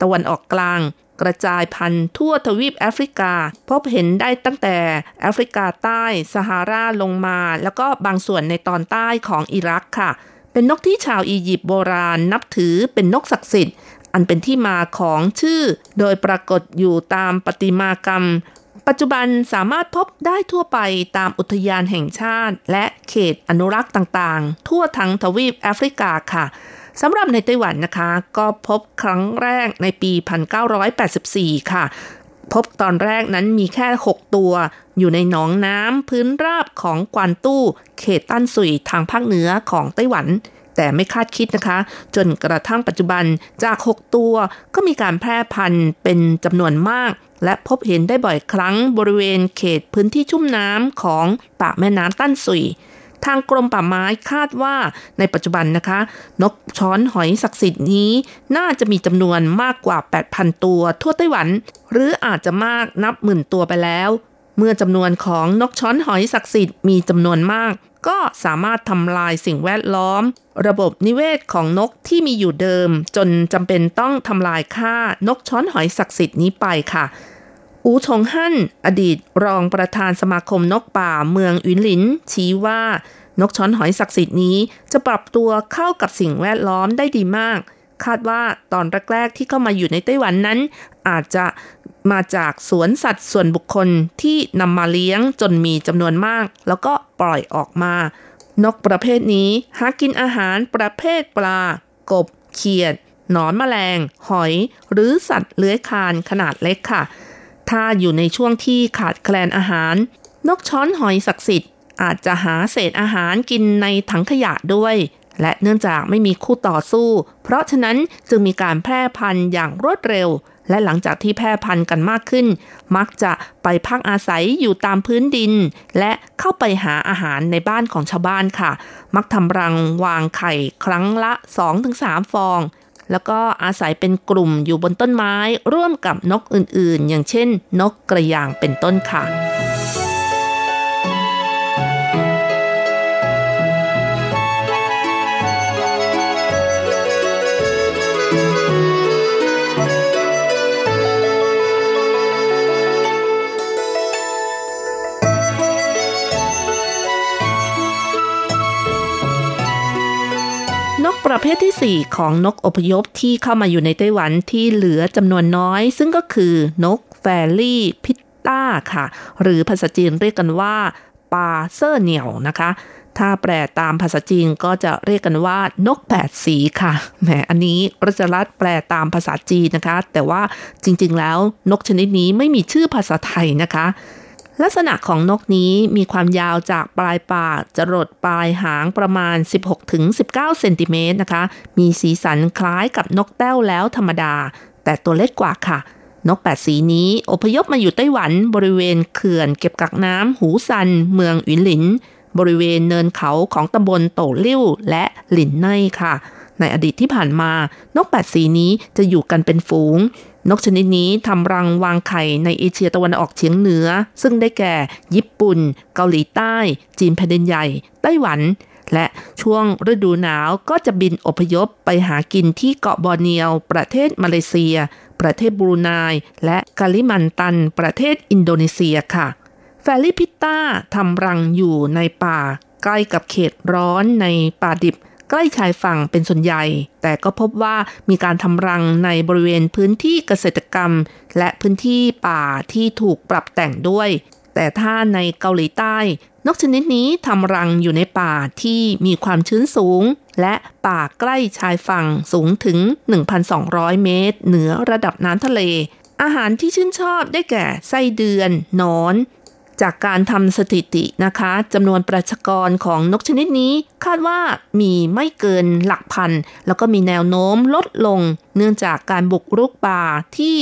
ตะวันออกกลาง กระจายพันธุ์ทั่วทวีปแอฟริกา พบเห็นได้ตั้งแต่แอฟริกาใต้ซาฮาราลงมา แล้วก็บางส่วนในตอนใต้ของอิรักค่ะ เป็นนกที่ชาวอียิปต์โบราณนับถือเป็นนกศักดิ์สิทธิ์ อันเป็นที่มาของชื่อ โดยปรากฏอยู่ตามประติมากรรม ปัจจุบันสามารถพบได้ทั่วไปตามอุทยานแห่งชาติ และเขตอนุรักษ์ต่างๆ ทั่วทั้งทวีปแอฟริกาค่ะ สำหรับในไต้หวันนะคะ ก็พบครั้งแรกในปี 1984 ค่ะ พบตอนแรกนั้นมีแค่ 6 ตัว อยู่ในหนองน้ำพื้นราบของกวานตู้ เขตตั้นสุยทางภาคเหนือของไต้หวัน แต่ไม่คาดคิดนะคะ จนกระทั่งปัจจุบันจาก 6 ตัว ก็มีการแพร่พันธุ์เป็นจำนวนมากและพบเห็นได้บ่อยครั้งบริเวณเขตพื้นที่ชุ่มน้ำของปากแม่น้ำตั้นสุย ทางกรมป่าไม้คาดว่าในปัจจุบันนะคะ นกช้อนหอยศักดิ์สิทธิ์นี้ น่าจะมีจำนวนมากกว่า 8,000 ตัวทั่วไต้หวัน หรืออาจจะมากนับหมื่นตัวไปแล้ว เมื่อจำนวนของนกช้อนหอยศักดิ์สิทธิ์มีจำนวนมาก ก็สามารถทำลายสิ่งแวดล้อม ระบบนิเวศของนกที่มีอยู่เดิม จนจำเป็นต้องทำลายค่านกช้อนหอยศักดิ์สิทธิ์นี้ไปค่ะ อูชงฮั่นอดีตรองประธานสมาคมนกป่าเมืองอินหลิน ชี้ว่านกช้อนหอยศักดิ์สิทธิ์นี้จะปรับตัวเข้ากับสิ่งแวดล้อมได้ดีมาก คาดว่าตอนแรกๆที่เข้ามาอยู่ในไต้หวันนั้น อาจจะมาจากสวนสัตว์ส่วนบุคคลที่นำมาเลี้ยงจนมีจำนวนมาก แล้วก็ปล่อยออกมา นกประเภทนี้หากินอาหารประเภทปลา กบ เขียด หนอนแมลง หอย หรือสัตว์เลื้อยคลานขนาดเล็กค่ะ ถ้าอยู่ในช่วงที่ขาดแคลนอาหาร นกช้อนหอยศักดิ์สิทธิ์อาจจะหาเศษอาหารกินในถังขยะด้วย และเนื่องจากไม่มีคู่ต่อสู้ เพราะฉะนั้นจึงมีการแพร่พันธุ์อย่างรวดเร็ว และหลังจากที่แพร่พันธุ์กันมากขึ้น มักจะไปพักอาศัยอยู่ตามพื้นดิน และเข้าไปหาอาหารในบ้านของชาวบ้านค่ะ มักทำรังวางไข่ครั้งละ 2-3 ฟอง แล้วก็อาศัยเป็นกลุ่มอยู่บนต้นไม้ร่วมกับนกอื่นๆ อย่างเช่น นกกระยางเป็นต้นค่ะ ประเภทที่ 4 ของนกอพยพที่เข้ามาอยู่ในไต้หวันที่เหลือจำนวนน้อย ซึ่งก็คือนกแฟรี่พิตต้าค่ะ หรือภาษาจีนเรียกกันว่าปาเซอร์เหนียวนะคะ ถ้าแปลตามภาษาจีนก็จะเรียกกันว่านกแปดสีค่ะ แหม อันนี้รัชรัตแปลตามภาษาจีนนะคะ แต่ว่าจริงๆแล้วนกชนิดนี้ไม่มีชื่อภาษาไทยนะคะ ลักษณะของนกนี้มีความยาวจากปลายปากจรดปลายหางประมาณ 16-19 เซนติเมตรนะคะ มีสีสันคล้ายกับนกแต้วแล้วธรรมดา แต่ตัวเล็กกว่าค่ะ นกแปดสีนี้อพยพมาอยู่ไต้หวันบริเวณเขื่อนเก็บกักน้ำหูซัน เมืองอินหลิน บริเวณเนินเขาของตำบลโตลิ่วและหลินไนค่ะ ในอดีตที่ผ่านมา นกแปดสีนี้จะอยู่กันเป็นฝูง นกชนิดนี้ทำรังวางไข่ในเอเชียตะวันออกเฉียงเหนือ ซึ่งได้แก่ ญี่ปุ่น เกาหลีใต้ จีนแผ่นดินใหญ่ ไต้หวัน และช่วงฤดูหนาวก็จะบินอพยพไปหากินที่เกาะบอร์เนียว ประเทศมาเลเซีย ประเทศบรูไนและกาลิมันตัน ประเทศอินโดนีเซียค่ะ แฟลิพิต้าทำรังอยู่ในป่า ใกล้กับเขตร้อนในป่าดิบ ใกล้ชายฝั่งเป็นส่วนใหญ่ แต่ก็พบว่ามีการทำรังในบริเวณพื้นที่เกษตรกรรม และพื้นที่ป่าที่ถูกปรับแต่งด้วย แต่ถ้าในเกาหลีใต้ นกชนิดนี้ทำรังอยู่ในป่าที่มีความชื้นสูง และป่าใกล้ชายฝั่งสูงถึง 1,200 เมตร เหนือระดับน้ำทะเล อาหารที่ชื่นชอบได้แก่ไส้เดือนนอน จากการทำสถิตินะคะจำนวนประชากรของนกชนิดนี้คาดว่ามีไม่เกินหลักพัน แล้วก็มีแนวโน้มลดลง เนื่องจากการบุกรุกป่าที่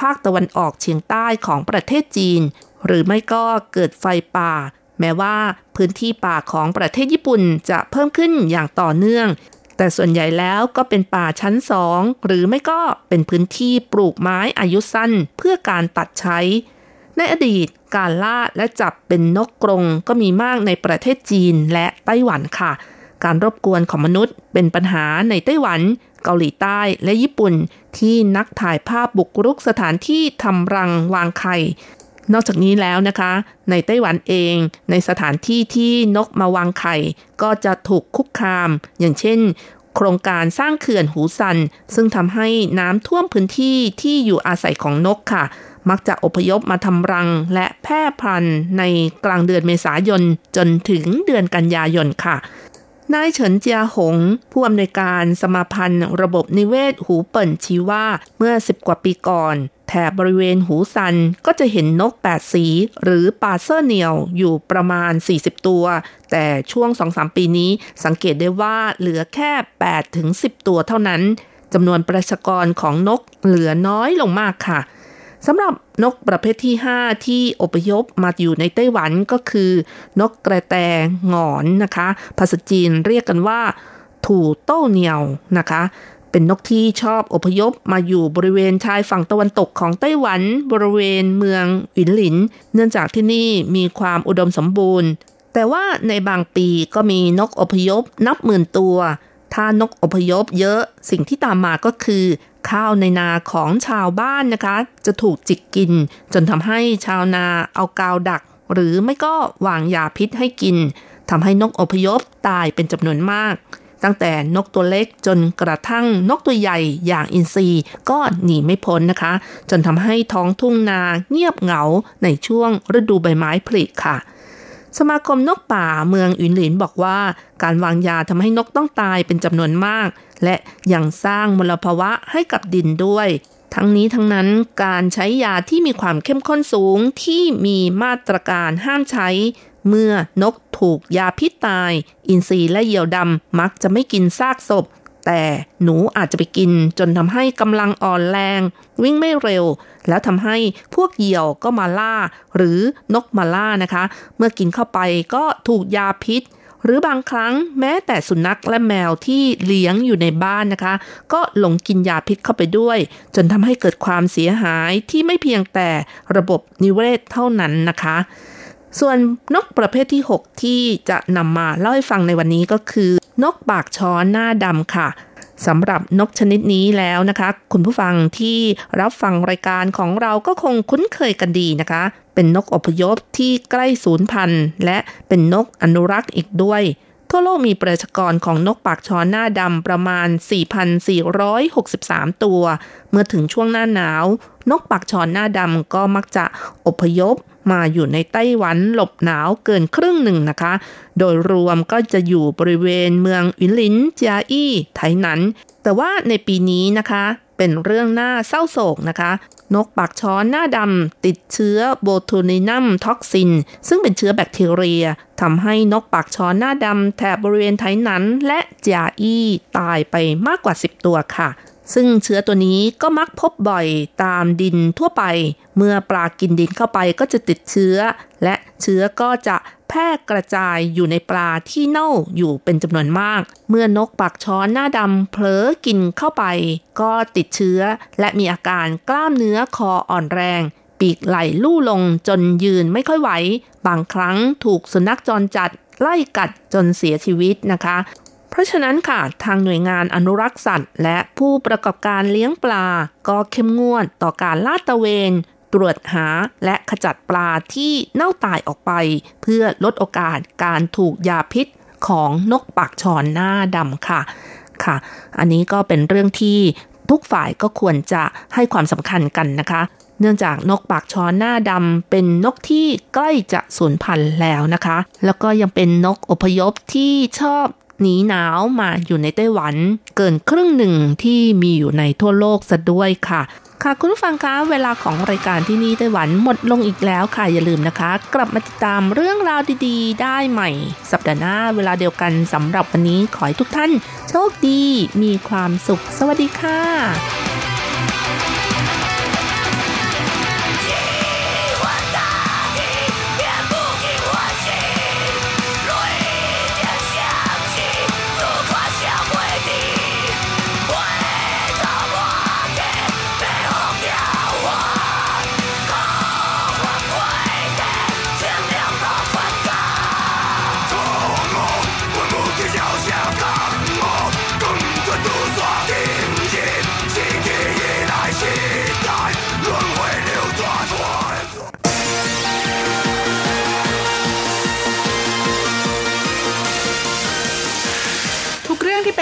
ภาคตะวันออกเฉียงใต้ของประเทศจีน หรือไม่ก็เกิดไฟป่า แม้ว่าพื้นที่ป่าของประเทศญี่ปุ่นจะเพิ่มขึ้นอย่างต่อเนื่อง แต่ส่วนใหญ่แล้วก็เป็นป่าชั้นสองหรือไม่ก็เป็นพื้นที่ปลูกไม้อายุสั้นเพื่อการตัดใช้ ในอดีตการล่าและจับเป็นนกกรงก็มีมากในประเทศจีนและไต้หวันค่ะ การรบกวนของมนุษย์เป็นปัญหาในไต้หวัน เกาหลีใต้และญี่ปุ่น ที่นักถ่ายภาพบุกรุกสถานที่ทำรังวางไข่ นอกจากนี้แล้วนะคะ ในไต้หวันเอง ในสถานที่ที่นกมาวางไข่ ก็จะถูกคุกคาม อย่างเช่นโครงการสร้างเขื่อนหูซัน ซึ่งทำให้น้ำท่วมพื้นที่ที่อยู่อาศัยของนกค่ะ มักจะอพยพมาทำรังและแพร่พันธุ์ในกลางเดือนเมษายนจนถึงเดือนกันยายนค่ะนายเฉินเจียหง ผู้อำนวยการสมาพันธ์ ระบบนิเวศหูเปิ่นชี้ว่าเมื่อ 10 กว่าปีก่อน แถบบริเวณหูซันก็จะเห็นนก 8 สี หรือปาเซอร์เนียวอยู่ประมาณ 40 ตัว แต่ช่วง 2-3 ปีนี้สังเกตได้ว่าเหลือแค่8ถึง10 ตัวเท่านั้นจำนวนประชากรของนกเหลือน้อยลงมากค่ะ สำหรับนกประเภทที่ 5 ที่อพยพมาอยู่ในไต้หวันก็คือ นกกระแตงอนนะคะ ภาษาจีนเรียกกันว่า ถูโต้เหนียวนะคะ เป็นนกที่ชอบอพยพมาอยู่บริเวณชายฝั่งตะวันตกของไต้หวัน บริเวณเมืองหวินหลิน เนื่องจากที่นี่มีความอุดมสมบูรณ์ แต่ว่าในบางปีก็มีนกอพยพนับหมื่นตัว ถ้านกอพยพเยอะสิ่งที่ตามมาก็คือ ข้าวในนาของชาวบ้านนะคะ จะถูกจิกกิน จนทำให้ชาวนาเอากาวดัก หรือไม่ก็วางยาพิษให้กินทำให้นกอพยพตายเป็นจำนวนมาก ตั้งแต่นกตัวเล็กจนกระทั่งนกตัวใหญ่อย่างอินทรีก็หนีไม่พ้นนะคะ จนทำให้ท้องทุ่งนาเงียบเหงาในช่วงฤดูใบไม้ผลิค่ะ สมาคมนกป่าเมืองอินหลินบอกว่า การวางยาทำให้นกต้องตายเป็นจำนวนมาก และยังสร้างมลภาวะให้กับดินด้วย ทั้งนี้ทั้งนั้นการใช้ยาที่มีความเข้มข้นสูงที่มีมาตรการห้ามใช้ เมื่อนกถูกยาพิษตาย อินทรีและเหยี่ยวดำมักจะไม่กินซากศพ แต่หนูอาจจะไปกินจนทำให้กำลังอ่อนแรง วิ่งไม่เร็ว แล้วทำให้พวกเหยี่ยวก็มาล่า หรือนกมาล่านะคะ เมื่อกินเข้าไปก็ถูกยาพิษ หรือบางครั้งแม้แต่สุนัขและแมวที่เลี้ยงอยู่ในบ้านนะคะ ก็หลงกินยาพิษเข้าไปด้วย จนทำให้เกิดความเสียหายที่ไม่เพียงแต่ระบบนิเวศเท่านั้นนะคะส่วนนกประเภทที่ 6 ที่จะนำมาเล่าให้ฟังในวันนี้ก็คือ นกปากช้อนหน้าดำค่ะสำหรับนกชนิดนี้แล้วนะคะ คุณผู้ฟังที่รับฟังรายการของเราก็คงคุ้นเคยกันดีนะคะ เป็นนกอพยพที่ใกล้สูญพันธุ์และเป็นนกอนุรักษ์อีกด้วย ทั่วโลกมีประชากรของนกปากช้อนหน้าดำประมาณ 4,463 ตัว เมื่อถึงช่วงหน้าหนาว นกปากช้อนหน้าดำก็มักจะอพยพมาอยู่ในไต้หวันหลบหนาวเกินครึ่งหนึ่งนะคะ โดยรวมก็จะอยู่บริเวณเมืองอินลินเจียอี้ไทหนัน แต่ว่าในปีนี้นะคะ เป็นเรื่องน่าเศร้าโศกนะคะ นกปากช้อนหน้าดำติดเชื้อโบทูนินัมท็อกซิน ซึ่งเป็นเชื้อแบคทีเรียทำให้นกปากช้อนหน้าดำแถบบริเวณไทนันและจียอี้ตายไปมากกว่า 10 ตัวค่ะ ซึ่งเชื้อตัวนี้ก็มักพบบ่อยตามดินทั่วไป เมื่อปลากินดินเข้าไปก็จะติดเชื้อ และ เชื้อก็จะแพร่กระจายอยู่ในปลาที่เน่าอยู่เป็นจำนวนมาก เมื่อนกปากช้อนหน้าดำเผลอกินเข้าไป ก็ติดเชื้อ และมีอาการกล้ามเนื้อคออ่อนแรง ปีกไหลลู่ลงจนยืนไม่ค่อยไหว บางครั้งถูกสุนัขจรจัดไล่กัดจนเสียชีวิตนะคะ เพราะฉะนั้นค่ะ ทางหน่วยงานอนุรักษ์สัตว์ และผู้ประกอบการเลี้ยงปลา ก็เข้มงวดต่อการลาดตระเวน ตรวจหาและขจัดปลาที่เน่าตายออกไป เพื่อลดโอกาสการถูกยาพิษของนกปากชอนหน้าดำค่ะค่ะ อันนี้ก็เป็นเรื่องที่ทุกฝ่ายก็ควรจะให้ความสำคัญกันนะคะ เนื่องจากนกปากช้อนหน้าดำเป็นนกที่ใกล้จะสูญพันธุ์แล้วนะคะ แล้วก็ยังเป็นนกอพยพที่ชอบหนีหนาวมาอยู่ในไต้หวัน เกินครึ่งหนึ่งที่มีอยู่ในทั่วโลกซะด้วยค่ะ ค่ะคุณผู้ฟังคะเวลาของรายการที่นี่ไต้หวันหมดลงอีกแล้วค่ะอย่าลืมนะคะ กลับมาติดตามเรื่องราวดีๆ ได้ใหม่ สัปดาห์หน้าเวลาเดียวกันสำหรับวันนี้ขอให้ทุกท่าน โชคดีมีความสุข สวัสดีค่ะ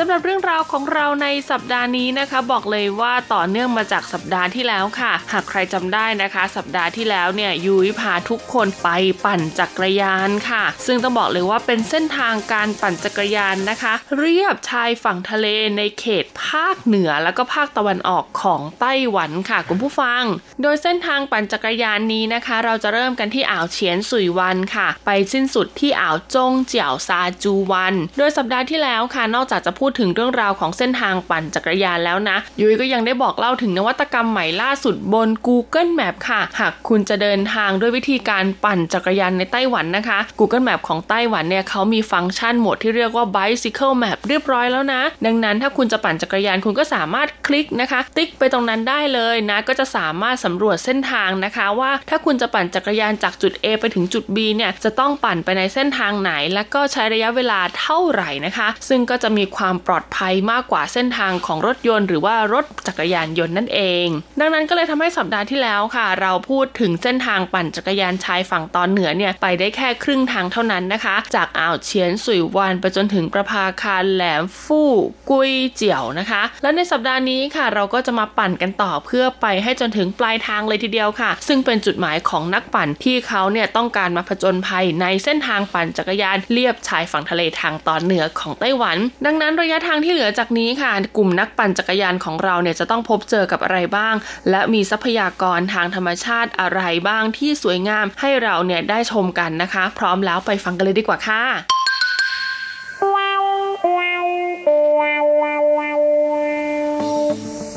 สำหรับเรื่องราวของเราในสัปดาห์นี้นะคะ บอกเลยว่าต่อเนื่องมาจากสัปดาห์ที่แล้วค่ะ หากใครจำได้นะคะ สัปดาห์ที่แล้วเนี่ยยุ้ยพาทุกคนไปปั่นจักรยานค่ะ ซึ่งต้องบอกเลยว่าเป็นเส้นทางการปั่นจักรยานนะคะ เรียบชายฝั่งทะเลในเขตภาคเหนือแล้วก็ภาคตะวันออกของไต้หวันค่ะคุณผู้ฟัง โดยเส้นทางปั่นจักรยานนี้นะคะ เราจะเริ่มกันที่อ่าวเฉียนสุยวันค่ะ ไปสิ้นสุดที่อ่าวจงเจียวซาจูวัน โดยสัปดาห์ที่แล้วค่ะนอกจากจะพูดถึงเรื่องราวของเส้นทางปั่นจักรยานแล้วนะ ยุ้ยก็ยังได้บอกเล่าถึงนวัตกรรมใหม่ล่าสุดบน Google Map ค่ะ หากคุณจะเดินทางด้วยวิธีการปั่นจักรยานในไต้หวันนะคะ Google Map ของไต้หวันเนี่ยเขามีฟังก์ชันโหมดที่เรียกว่า Bicycle Map เรียบร้อยแล้วนะ ดังนั้นถ้าคุณจะปั่นจักรยานคุณก็สามารถคลิกนะคะ ติ๊กไปตรงนั้นได้เลยนะก็จะสามารถสำรวจเส้นทางนะคะ ว่าถ้าคุณจะปั่นจักรยานจากจุด A ไปถึงจุด B เนี่ยจะต้องปั่นไปในเส้นทางไหน และก็ใช้ระยะเวลาเท่าไหร่นะคะ ซึ่งก็จะมีความปลอดภัยมากกว่าเส้นทางของรถยนต์หรือว่ารถจักรยานยนต์นั่นเอง ดังนั้นก็เลยทำให้สัปดาห์ที่แล้วค่ะ เราพูดถึงเส้นทางปั่นจักรยานชายฝั่งตอนเหนือเนี่ยไปได้แค่ครึ่งทางเท่านั้นนะคะ จากอ่าวเฉียนสุยวันไปจนถึงประภาคารแหลมฟู่กุยเจียวนะคะ และในสัปดาห์นี้ค่ะ เราก็จะมาปั่นกันต่อเพื่อไปให้จนถึงปลายทางเลยทีเดียวค่ะ ซึ่งเป็นจุดหมายของนักปั่นที่เขาเนี่ยต้องการมาผจญภัยในเส้นทางปั่นจักรยานเลียบชายฝั่งทะเลทางตอนเหนือของไต้หวัน ดังนั้นระยะทางที่เหลือจากนี้ค่ะ กลุ่มนักปั่นจักรยานของเราเนี่ยจะต้องพบเจอกับอะไรบ้าง และมีทรัพยากรทางธรรมชาติอะไรบ้างที่สวยงามให้เราเนี่ยได้ชมกันนะคะ พร้อมแล้วไปฟังกันเลยดีกว่าค่ะ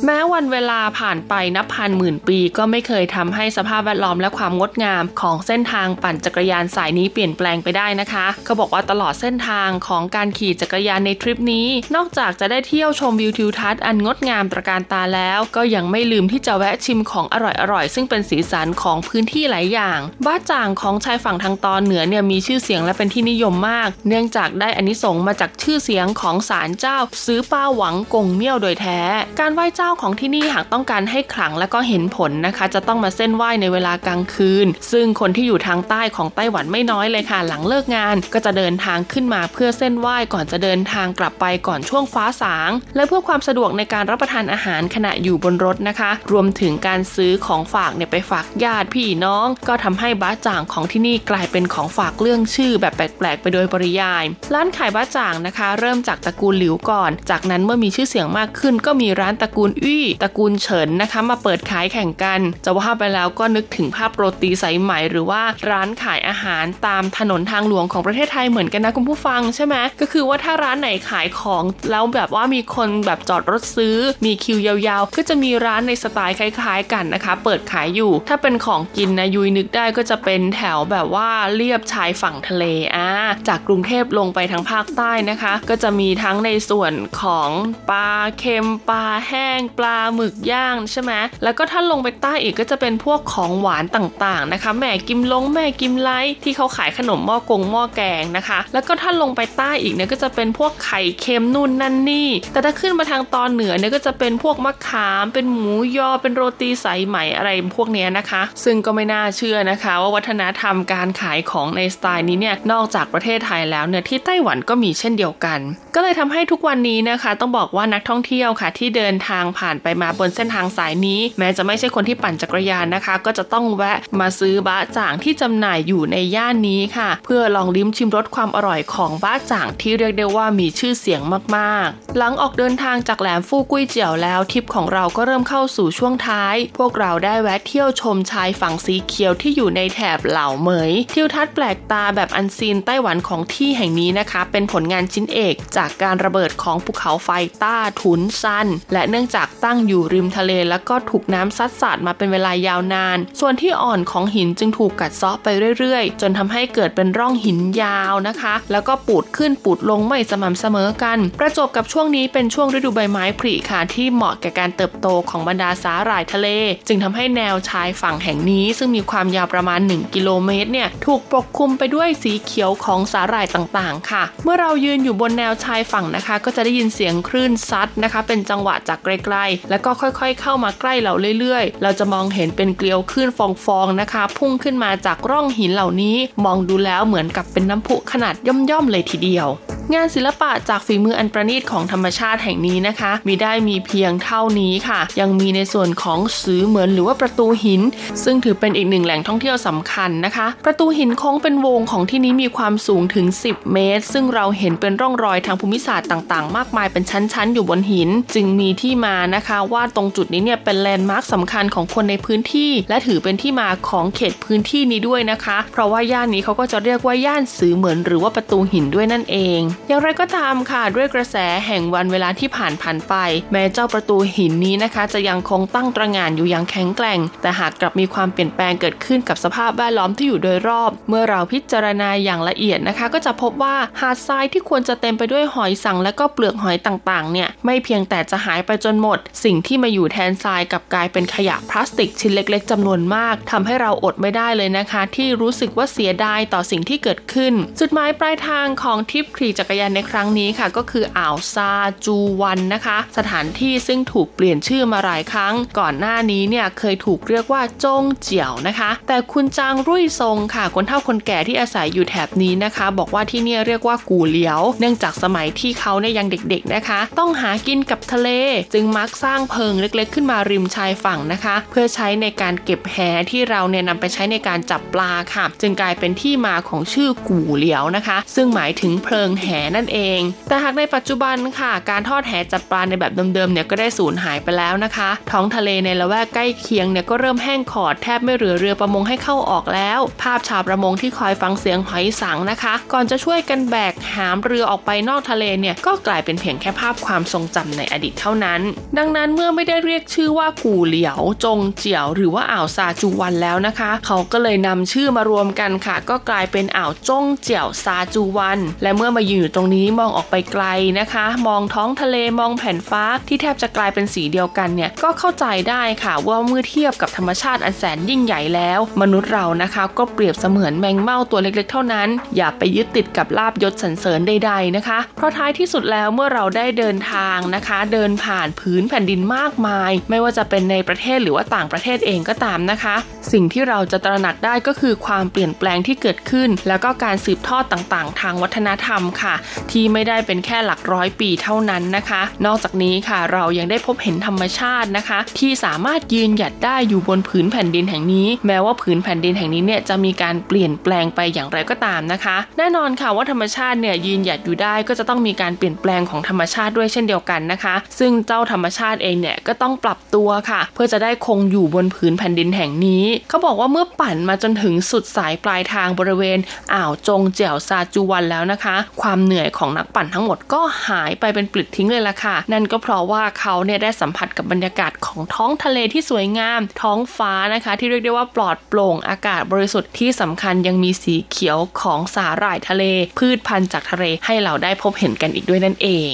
แม้วันเวลาผ่านไปนับพันหมื่นปีก็ไม่เคยทำให้สภาพแวดล้อมและความงดงามของเส้นทางปั่นจักรยานสายนี้เปลี่ยนแปลงไปได้นะคะเขาบอกว่าตลอดเส้นทางของการขี่จักรยานในทริปนี้ นอกจากจะได้เที่ยวชมวิวทิวทัศน์อันงดงามตระการตาแล้ว ก็ยังไม่ลืมที่จะแวะชิมของอร่อยๆ ซึ่งเป็นสีสันของพื้นที่หลายอย่าง บ้าจ่างของชายฝั่งทางตอนเหนือเนี่ยมีชื่อเสียงและเป็นที่นิยมมาก เนื่องจากได้อานิสงส์มาจากชื่อเสียงของศาลเจ้าซื้อป้าหวังกงเมี่ยวโดยแท้ การไหว้เจ้าของที่นี่หากต้องการให้ขลังและก็เห็นผลนะคะ จะต้องมาเส้นไหว้ในเวลากลางคืน ซึ่งคนที่อยู่ทางใต้ของไต้หวันไม่น้อยเลยค่ะ หลังเลิกงาน ก็จะเดินทางขึ้นมาเพื่อเส้นไหว้ก่อนจะเดินทางกลับไปก่อนช่วงฟ้าสาง และเพื่อความสะดวกในการรับประทานอาหารขณะอยู่บนรถนะคะ รวมถึงการซื้อของฝากเนี่ยไปฝากญาติพี่น้อง ก็ทำให้บ้าจ่างของที่นี่กลายเป็นของฝากเรื่องชื่อแบบแปลกๆ ไปโดยปริยาย ร้านขายบ้าจ่างนะคะ เริ่มจากตระกูลหลิวก่อน จากนั้นเมื่อมีชื่อเสียงมากขึ้น ก็มีร้านตระกูลอี้ตระกูลเฉินนะคะมาเปิดขายแข่งกัน จะว่าไปแล้วก็นึกถึงภาพโรตีสายไหมหรือว่าร้านขายอาหารตามถนนทางหลวงของประเทศไทยเหมือนกันนะคุณผู้ฟังใช่ไหมก็คือว่าถ้าร้านไหนขายของแล้วแบบว่ามีคนแบบจอดรถซื้อ มีคิวยาวๆ ก็จะมีร้านในสไตล์คล้าย ๆ กันนะคะ เปิดขายอยู่ ถ้าเป็นของกินนะยุยนึกได้ก็จะเป็นแถวแบบว่าเรียบชายฝั่งทะเลอ่าจากกรุงเทพลงไปทางภาคใต้นะคะ ก็จะมีทั้งในส่วนของปลาเค็มปลาแห้งปลาหมึกย่างใช่ไหมแล้วก็ถ้าลงไปใต้อีกก็จะเป็นพวกของหวานต่างๆนะคะแม่กิมลงแม่กิมไลที่เขาขายขนมหม้อกงหม้อแกงนะคะ แล้วก็ถ้าลงไปใต้อีกเนี่ยก็จะเป็นพวกไข่เค็มนู่นนั่นนี่ แต่ถ้าขึ้นมาทางตอนเหนือเนี่ยก็จะเป็นพวกมะขาม เป็นหมูยอเป็นโรตีสายไหมอะไรพวกนี้นะคะ ซึ่งก็ไม่น่าเชื่อนะคะ ว่าวัฒนธรรมการขายของในสไตล์นี้เนี่ยนอกจากประเทศไทยแล้วเนี่ยที่ไต้หวันก็มีเช่นเดียวกัน ก็เลยทำให้ทุกวันนี้นะคะ ต้องบอกว่านักท่องเที่ยวค่ะ ที่เดินทางผ่านไปมาบนเส้นทางสายนี้ แม้จะไม่ใช่คนที่ปั่นจักรยานนะคะ ก็จะต้องแวะมาซื้อบะจ่างที่จำหน่ายอยู่ในย่านนี้ค่ะ เพื่อลองลิ้มชิมรสความอร่อยของบะจ่างที่เรียกได้ว่ามีชื่อเสียงมากๆ หลังออกเดินทางจากแหลมฟูกุ้ยเจียวแล้วทริปของเราก็เริ่มเข้าสู่ช่วงท้าย พวกเราได้แวะเที่ยวชมชายฝั่งสีเขียวที่อยู่ในแถบเหล่าเหมยทิวทัศน์แปลกตาแบบอันซีนไต้หวันของที่แห่งนี้นะคะ เป็นผลงานชิ้นเอกจากการระเบิดของภูเขาไฟต้าทุนซัน และเนื่องจากตั้งอยู่ริมทะเลแล้วก็ถูกน้ำซัดสาดมาเป็นเวลายาวนาน ส่วนที่อ่อนของหินจึงถูกกัดเซาะไปเรื่อยๆ จนทำให้เกิดเป็นร่องหินยาวนะคะ แล้วก็ปูดขึ้นปูดลงไม่สม่ำเสมอกัน ประจบกับช่วงนี้เป็นช่วงฤดูใบไม้ผลิค่ะที่เหมาะแก่การเติบโตของบรรดาสาหร่ายทะเล จึงทำให้แนวชายฝั่งแห่งนี้ ซึ่งมีความยาวประมาณ 1 กิโลเมตรเนี่ยถูกปกคลุมไปด้วยสีเขียวของสาหร่ายต่างๆ ค่ะ เมื่อเรายืนอยู่บนแนวชายฝั่งนะคะ ก็จะได้ยินเสียงคลื่นซัดนะคะ เป็นจังหวะจากไกลๆแล้วก็ค่อยๆ เข้ามาใกล้เราเรื่อยๆ เราจะมองเห็นเป็นเกลียวคลื่นฟองๆนะคะ พุ่งขึ้นมาจากร่องหินเหล่านี้ มองดูแล้วเหมือนกับเป็นน้ำพุขนาดย่อมๆเลยทีเดียว งานศิลปะจากฝีมืออันประณีตของธรรมชาติแห่งนี้นะคะ มีได้มีเพียงเท่านี้ค่ะ ยังมีในส่วนของสือเหมือนหรือว่าประตูหิน ซึ่งถือเป็นอีกหนึ่งแหล่งท่องเที่ยวสำคัญนะคะ ประตูหินโค้งเป็นวงของที่นี้มีความสูงถึง 10 เมตร ซึ่งเราเห็นเป็นร่องรอยทางภูมิศาสตร์ต่างๆ มากมายเป็นชั้นๆ อยู่บนหิน จึงมีที่มานะคะ ว่าตรงจุดนี้เนี่ยเป็นแลนด์มาร์คสำคัญของคนในพื้นที่ และถือเป็นที่มาของเขตพื้นที่นี้ด้วยนะคะ เพราะว่าย่านนี้เขาก็จะเรียกว่าย่านสือเหมือนหรือว่าประตูหินด้วยนั่นเองอย่างไรก็ตามค่ะด้วยกระแสแห่งวันเวลาที่ผ่านผ่านไป แม้เจ้าประตูหินนี้นะคะ จะยังคงตั้งตระหง่านอยู่อย่างแข็งแกร่ง แต่หากกลับมีความเปลี่ยนแปลงเกิดขึ้นกับสภาพแวดล้อมที่อยู่โดยรอบ เมื่อเราพิจารณาอย่างละเอียดนะคะ ก็จะพบว่าหาดทรายที่ควรจะเต็มไปด้วยหอยสังและก็เปลือกหอยต่างๆเนี่ยไม่เพียงแต่จะหายไปจนหมด สิ่งที่มาอยู่แทนทรายกับกลายเป็นขยะพลาสติกชิ้นเล็ก ๆจำนวนมากทำให้เราอดไม่ได้เลยนะคะ ที่รู้สึกว่าเสียดายต่อสิ่งที่เกิดขึ้น จุดหมายปลายทางของทริปขี่จักรยานในครั้งนี้ค่ะ ก็คืออ่าวซาจูวันนะคะ สถานที่ซึ่งถูกเปลี่ยนชื่อมาหลายครั้ง ก่อนหน้านี้เนี่ยเคยถูกเรียกว่าจงเจียวนะคะ แต่คุณจางรุ่ยซงค่ะ คนเฒ่าคนแก่ที่อาศัยอยู่แถบนี้นะคะ บอกว่าที่นี่เรียกว่ากูเหลียว เนื่องจากสมัยที่เขาเนี่ยยังเด็กๆนะคะ ต้องหากินกับทะเล จึงมักสร้างเพิงเล็กๆ ขึ้นมาริมชายฝั่งนะคะ เพื่อใช้ในการเก็บแหที่เราเนี่ยนำไปใช้ในการจับปลาค่ะ จึงกลายเป็นที่มาของชื่อกูเหลียวนะคะ ซึ่งหมายถึงเพลิงแหนั่นเอง แต่หากในปัจจุบันค่ะ การทอดแหจับปลาในแบบเดิมๆเนี่ยก็ได้สูญหายไปแล้วนะคะ ท้องทะเลในละแวกใกล้เคียงเนี่ยก็เริ่มแห้งขอดแทบไม่เหลือเรือประมงให้เข้าออกแล้ว ภาพชาวประมงที่คอยฟังเสียงหอยสังนะคะ ก่อนจะช่วยกันแบกหามเรือออกไปนอกทะเลเนี่ยก็กลายเป็นเพียงแค่ภาพความทรงจำในอดีตเท่านั้น ดังนั้นเมื่อไม่ได้เรียกชื่อว่ากูเหลียว จงเจียว หรือว่าอ่าวซาจูวันแล้วนะคะ เขาก็เลยนำชื่อมารวมกันค่ะ ก็กลายเป็นอ่าวจงเจียวซาจูวัน และเมื่อมายืนอยู่ตรงนี้มองออกไปไกลนะคะ มองท้องทะเลมองแผ่นฟ้าที่แทบจะกลายเป็นสีเดียวกันเนี่ยก็เข้าใจได้ค่ะว่าเมื่อเทียบกับธรรมชาติอันแสนยิ่งใหญ่แล้ว มนุษย์เรานะคะก็เปรียบเสมือนแมงเม่าตัวเล็กๆ เท่านั้น อย่าไปยึดติดกับลาบยศสรรเสริญใดๆนะคะ เพราะท้ายที่สุดแล้วเมื่อเราได้เดินทางนะคะ เดินผ่านพื้นแผ่นดินมากมาย ไม่ว่าจะเป็นในประเทศหรือว่าต่างประเทศเองก็ตามนะคะ สิ่งที่เราจะตระหนักได้ก็คือความเปลี่ยนแปลงที่เกิดขึ้น แล้วก็การสืบทอดต่างๆ ทางวัฒนธรรมค่ะที่ไม่ได้เป็นแค่หลักร้อยปีเท่านั้นนะคะ นอกจากนี้ค่ะเรายังได้พบเห็นธรรมชาตินะคะ ที่สามารถยืนหยัดได้อยู่บนผืนแผ่นดินแห่งนี้ แม้ว่าผืนแผ่นดินแห่งนี้เนี่ยจะมีการเปลี่ยนแปลงไปอย่างไรก็ตามนะคะ แน่นอนค่ะว่าธรรมชาติเนี่ยยืนหยัดอยู่ได้ก็จะต้องมีการเปลี่ยนแปลงของธรรมชาติด้วยเช่นเดียวกันนะคะ ซึ่งเจ้าธรรมชาติเองเนี่ยก็ต้องปรับตัวค่ะ เพื่อจะได้คงอยู่บนผืนแผ่นดินแห่งนี้ เขาบอกว่าเมื่อปั่นมาจนถึงสุดสายปลายทางบริเวณอ่าวจงเจียวซาจูวันแล้วนะคะ ความเหนื่อยของนักปั่นทั้งหมดก็หายไปเป็นปลิดทิ้งเลยล่ะค่ะ นั่นก็เพราะว่าเขาเนี่ยได้สัมผัสกับบรรยากาศของท้องทะเลที่สวยงาม ท้องฟ้านะคะ ที่เรียกได้ว่าปลอดโปร่งอากาศบริสุทธิ์ที่สำคัญยังมีสีเขียวของสาหร่ายทะเล พืชพันธุ์จากทะเลให้เราได้พบเห็นกันอีกด้วยนั่นเอง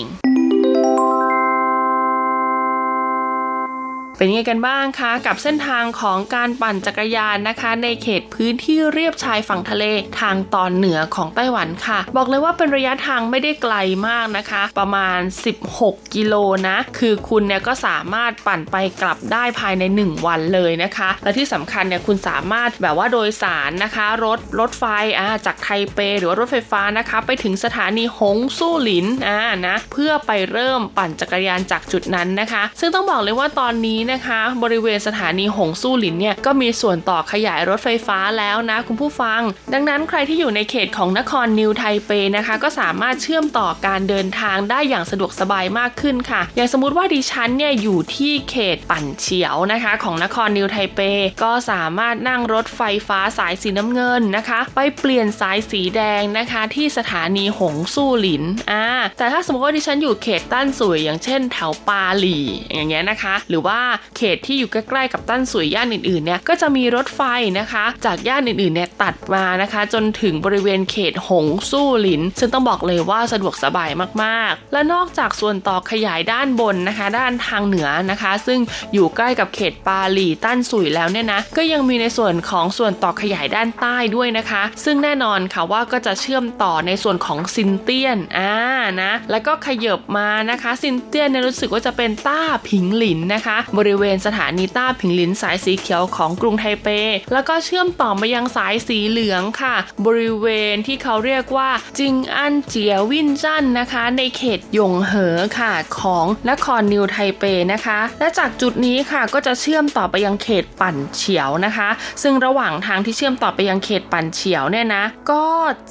เป็นไงกันบ้างคะกับเส้นทางของการปั่นจักรยานนะคะ ในเขตพื้นที่เรียบชายฝั่งทะเลทางตอนเหนือของไต้หวันค่ะ บอกเลยว่าเป็นระยะทางไม่ได้ไกลมากนะคะ ประมาณ 16 กิโลนะ คือคุณเนี่ยก็สามารถปั่นไปกลับได้ภายใน 1 วันเลยนะคะ และที่สำคัญเนี่ยคุณสามารถแบบว่าโดยสารนะคะ รถรถไฟอ่าจากไทเป หรือว่ารถไฟฟ้านะคะ ไปถึงสถานีหงสู้หลินอ่านะเพื่อไปเริ่มปั่นจักรยานจากจุดนั้นนะคะ ซึ่งต้องบอกเลยว่าตอนนี้นะคะ บริเวณสถานีหงสู้หลินเนี่ยก็มีส่วนต่อขยายรถไฟฟ้าแล้วนะคุณผู้ฟัง ดังนั้นใครที่อยู่ในเขตของนครนิวไทเปนะคะ ก็สามารถเชื่อมต่อการเดินทางได้อย่างสะดวกสบายมากขึ้นค่ะ อย่างสมมติว่าดิฉันเนี่ยอยู่ที่เขตปั่นเฉียวนะคะ ของนครนิวไทเป ก็สามารถนั่งรถไฟฟ้าสายสีน้ำเงินนะคะ ไปเปลี่ยนสายสีแดงนะคะ ที่สถานีหงสู้หลินอ่าแต่ถ้าสมมติว่าดิฉันอยู่เขตตั้นสุยอย่างเช่นแถวปาหลี่อย่างเงี้ยนะคะ หรือว่าเขตที่อยู่ใกล้ๆกับตั้นสุยย่านอื่นๆเนี่ยก็จะมีรถไฟนะคะ จากย่านอื่นๆเนี่ยตัดมานะคะ จนถึงบริเวณเขตหงสู้หลิน ซึ่งต้องบอกเลยว่าสะดวกสบายมากๆ และนอกจากส่วนต่อขยายด้านบนนะคะ ด้านทางเหนือนะคะ ซึ่งอยู่ใกล้กับเขตปาหลีตั้นสุยแล้วเนี่ยนะก็ยังมีในส่วนของส่วนต่อขยายด้านใต้ด้วยนะคะ ซึ่งแน่นอนค่ะว่าก็จะเชื่อมต่อในส่วนของซินเตียนอ่านะแล้วก็ขยับมานะคะซินเตียนเนี่ยรู้สึกว่าจะเป็นต้าผิงหลินนะคะบริริเวณสถานีต้าผิงหลินสายสีเขียวของกรุงไทเป แล้วก็เชื่อมต่อมายังสายสีเหลืองค่ะ บริเวณที่เขาเรียกว่าจิงอัน 捷運站นะคะ ในเขตยงเหอค่ะของนครนิวไทเปนะคะ และจากจุดนี้ค่ะก็จะเชื่อมต่อไปยังเขตปั่นเฉียวนะคะ ซึ่งระหว่างทางที่เชื่อมต่อไปยังเขตปั่นเฉียวเนี่ยนะ ก็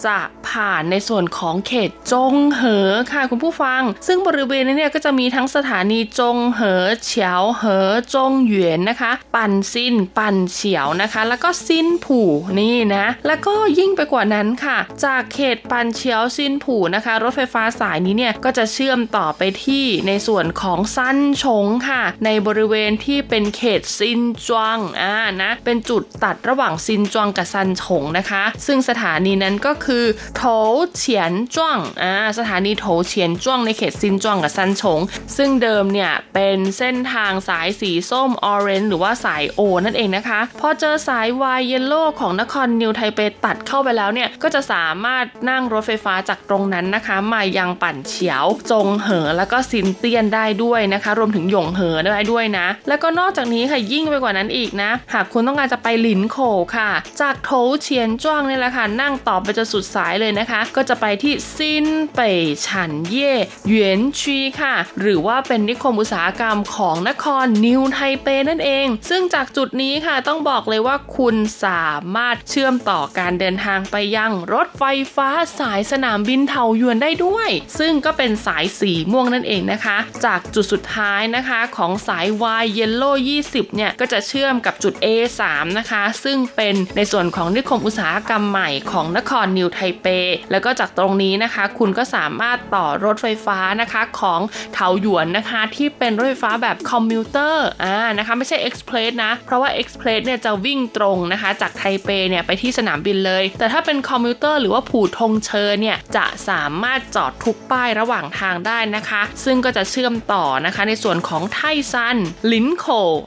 จะผ่านในส่วนของเขตจงเหอค่ะคุณผู้ฟัง ซึ่งบริเวณนี้เนี่ยก็จะมีทั้งสถานีจงเหอเฉียวเหอจงเหวียนนะคะ ปั่นซินปั่นเฉียวนะคะ แล้วก็ซินผู่นี่นะ แล้วก็ยิ่งไปกว่านั้นค่ะ จากเขตปั่นเฉียวซินผู่นะคะ รถไฟฟ้าสายนี้เนี่ยก็จะเชื่อมต่อไปที่ในส่วนของซันชงค่ะ ในบริเวณที่เป็นเขตซินจวงอ่านะเป็นจุดตัดระหว่างซินจวงกับซันชงนะคะ ซึ่งสถานีนั้นก็คือโถเฉียนจวงอ่าสถานีโถเฉียนจวงในเขตซินจวงกับซันชง ซึ่งเดิมเนี่ยเป็นเส้นทางสายสีส้ม Orange หรือว่าสาย O นั่นเองนะคะพอเจอสาย Y Yellow ของนครนิวไทเปตัดเข้าไปแล้วเนี่ย ก็จะสามารถนั่งรถไฟฟ้าจากตรงนั้นนะคะ มายังปั่นเฉียว จงเหอ แล้วก็ซินเตียนได้ด้วยนะคะ รวมถึงหยงเหอได้ด้วยนะ แล้วก็นอกจากนี้ค่ะยิ่งไปกว่านั้นอีกนะ หากคุณต้องการจะไปหลินโขค่ะ จากโถเฉียนจ้วงนี่แหละค่ะนั่งต่อไปจนสุดสายเลยนะคะ ก็จะไปที่ซินเป่ยฉันเย่เหวียนชีค่ะ หรือว่าเป็นนิคมอุตสาหกรรมของนครนิวไทเปนั่นเอง ซึ่งจากจุดนี้ค่ะต้องบอกเลยว่าคุณสามารถเชื่อมต่อการเดินทางไปยังรถไฟฟ้าสายสนามบินเทาหยวนได้ด้วย ซึ่งก็เป็นสายสีม่วงนั่นเองนะคะ จากจุดสุดท้ายนะคะของสาย Y Yellow 20 เนี่ย ก็จะเชื่อมกับจุด A3 นะคะ ซึ่งเป็นในส่วนของนิคมอุตสาหกรรมใหม่ของนครนิวไทเป แล้วก็จากตรงนี้นะคะ คุณก็สามารถต่อรถไฟฟ้านะคะของเทาหยวนนะคะ ที่เป็นรถไฟฟ้าแบบ commuter อ่านะคะไม่ใช่ express นะ เพราะว่า express เนี่ยจะวิ่งตรงนะคะจากไทเปเนี่ยไปที่สนามบินเลย แต่ถ้าเป็น commuter หรือว่า 普通車 เนี่ยจะสามารถจอดทุกป้ายระหว่างทางได้นะคะ ซึ่งก็จะเชื่อมต่อนะคะในส่วนของไทซันลินโค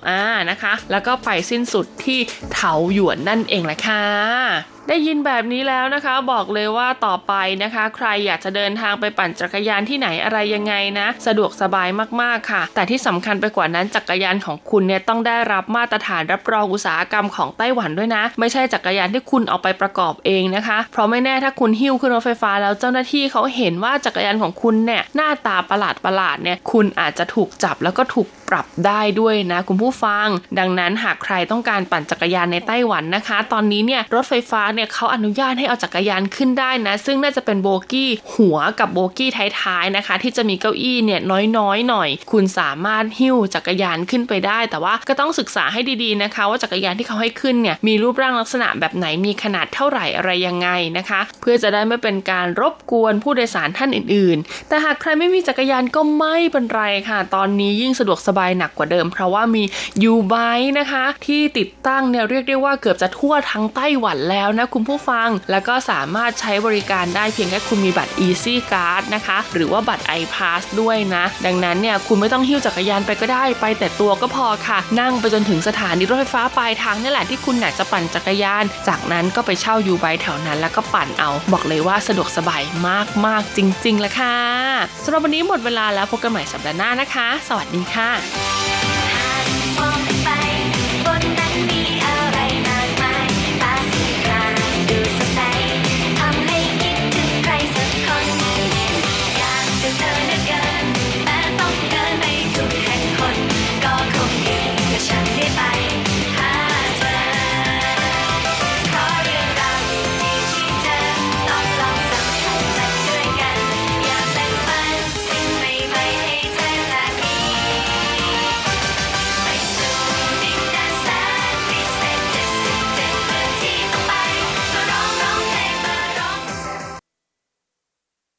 อ่านะคะ แล้วก็ไปสิ้นสุดที่เถาหยวนนั่นเองแหละค่ะ ได้ยินแบบนี้แล้วนะคะบอกเลยว่าต่อไปนะคะ ใครอยากจะเดินทางไปปั่นจักรยานที่ไหนอะไรยังไงนะ สะดวกสบายมากๆค่ะ แต่ที่สำคัญไปกว่านั้นจักรยานของคุณเนี่ยต้องได้รับมาตรฐานรับรองอุตสาหกรรมของไต้หวันด้วยนะ ไม่ใช่จักรยานที่คุณเอาไปประกอบเองนะคะ เพราะไม่แน่ถ้าคุณหิ้วขึ้นรถไฟฟ้าแล้วเจ้าหน้าที่เขาเห็นว่าจักรยานของคุณเนี่ยหน้าตาประหลาดประหลาดๆเนี่ยคุณอาจจะถูกจับแล้วก็ถูกปรับได้ด้วยนะคุณผู้ฟัง ดังนั้นหากใครต้องการปั่นจักรยานในไต้หวันนะคะ ตอนนี้เนี่ยรถไฟฟ้าเนี่ยเขาอนุญาตให้เอาจักรยานขึ้นได้นะ ซึ่งน่าจะเป็นโบกี้หัวกับโบกี้ท้ายๆนะคะ ที่จะมีเก้าอี้เนี่ยน้อยๆหน่อย คุณสามารถหิ้วจักรยานขึ้นไปได้ แต่ว่าก็ต้องศึกษาให้ดีๆนะคะ ว่าจักรยานที่เขาให้ขึ้นเนี่ยมีรูปร่างลักษณะแบบไหนมีขนาดเท่าไหร่อะไรยังไงนะคะ เพื่อจะได้ไม่เป็นการรบกวนผู้โดยสารท่านอื่น ๆ แต่หากใครไม่มีจักรยานก็ไม่เป็นไรค่ะ ตอนนี้ยิ่งสะดวกสบายหนักกว่าเดิม เพราะว่ามียูไบนะคะ ที่ติดตั้งเนี่ยเรียกได้ว่าเกือบจะทั่วทั้งไต้หวันแล้วนะคุณผู้ฟัง แล้วก็สามารถใช้บริการได้เพียงแค่คุณมีบัตร Easy Card นะคะ หรือว่าบัตร iPass ด้วยนะ ดังนั้นเนี่ยคุณไม่ต้องหิ้วจักรยานไปก็ได้ไปแต่ตัวก็พอค่ะ นั่งไปจนถึงสถานีรถไฟฟ้าปลายทางนี่แหละที่คุณอยากจะปั่นจักรยาน จากนั้นก็ไปเช่ายูไบแถวนั้น แล้วก็ปั่นเอา บอกเลยว่าสะดวกสบายมากๆจริงๆละค่ะสำหรับวันนี้หมดเวลาแล้วพบกันใหม่สัปดาห์หน้านะคะ สวัสดีค่ะ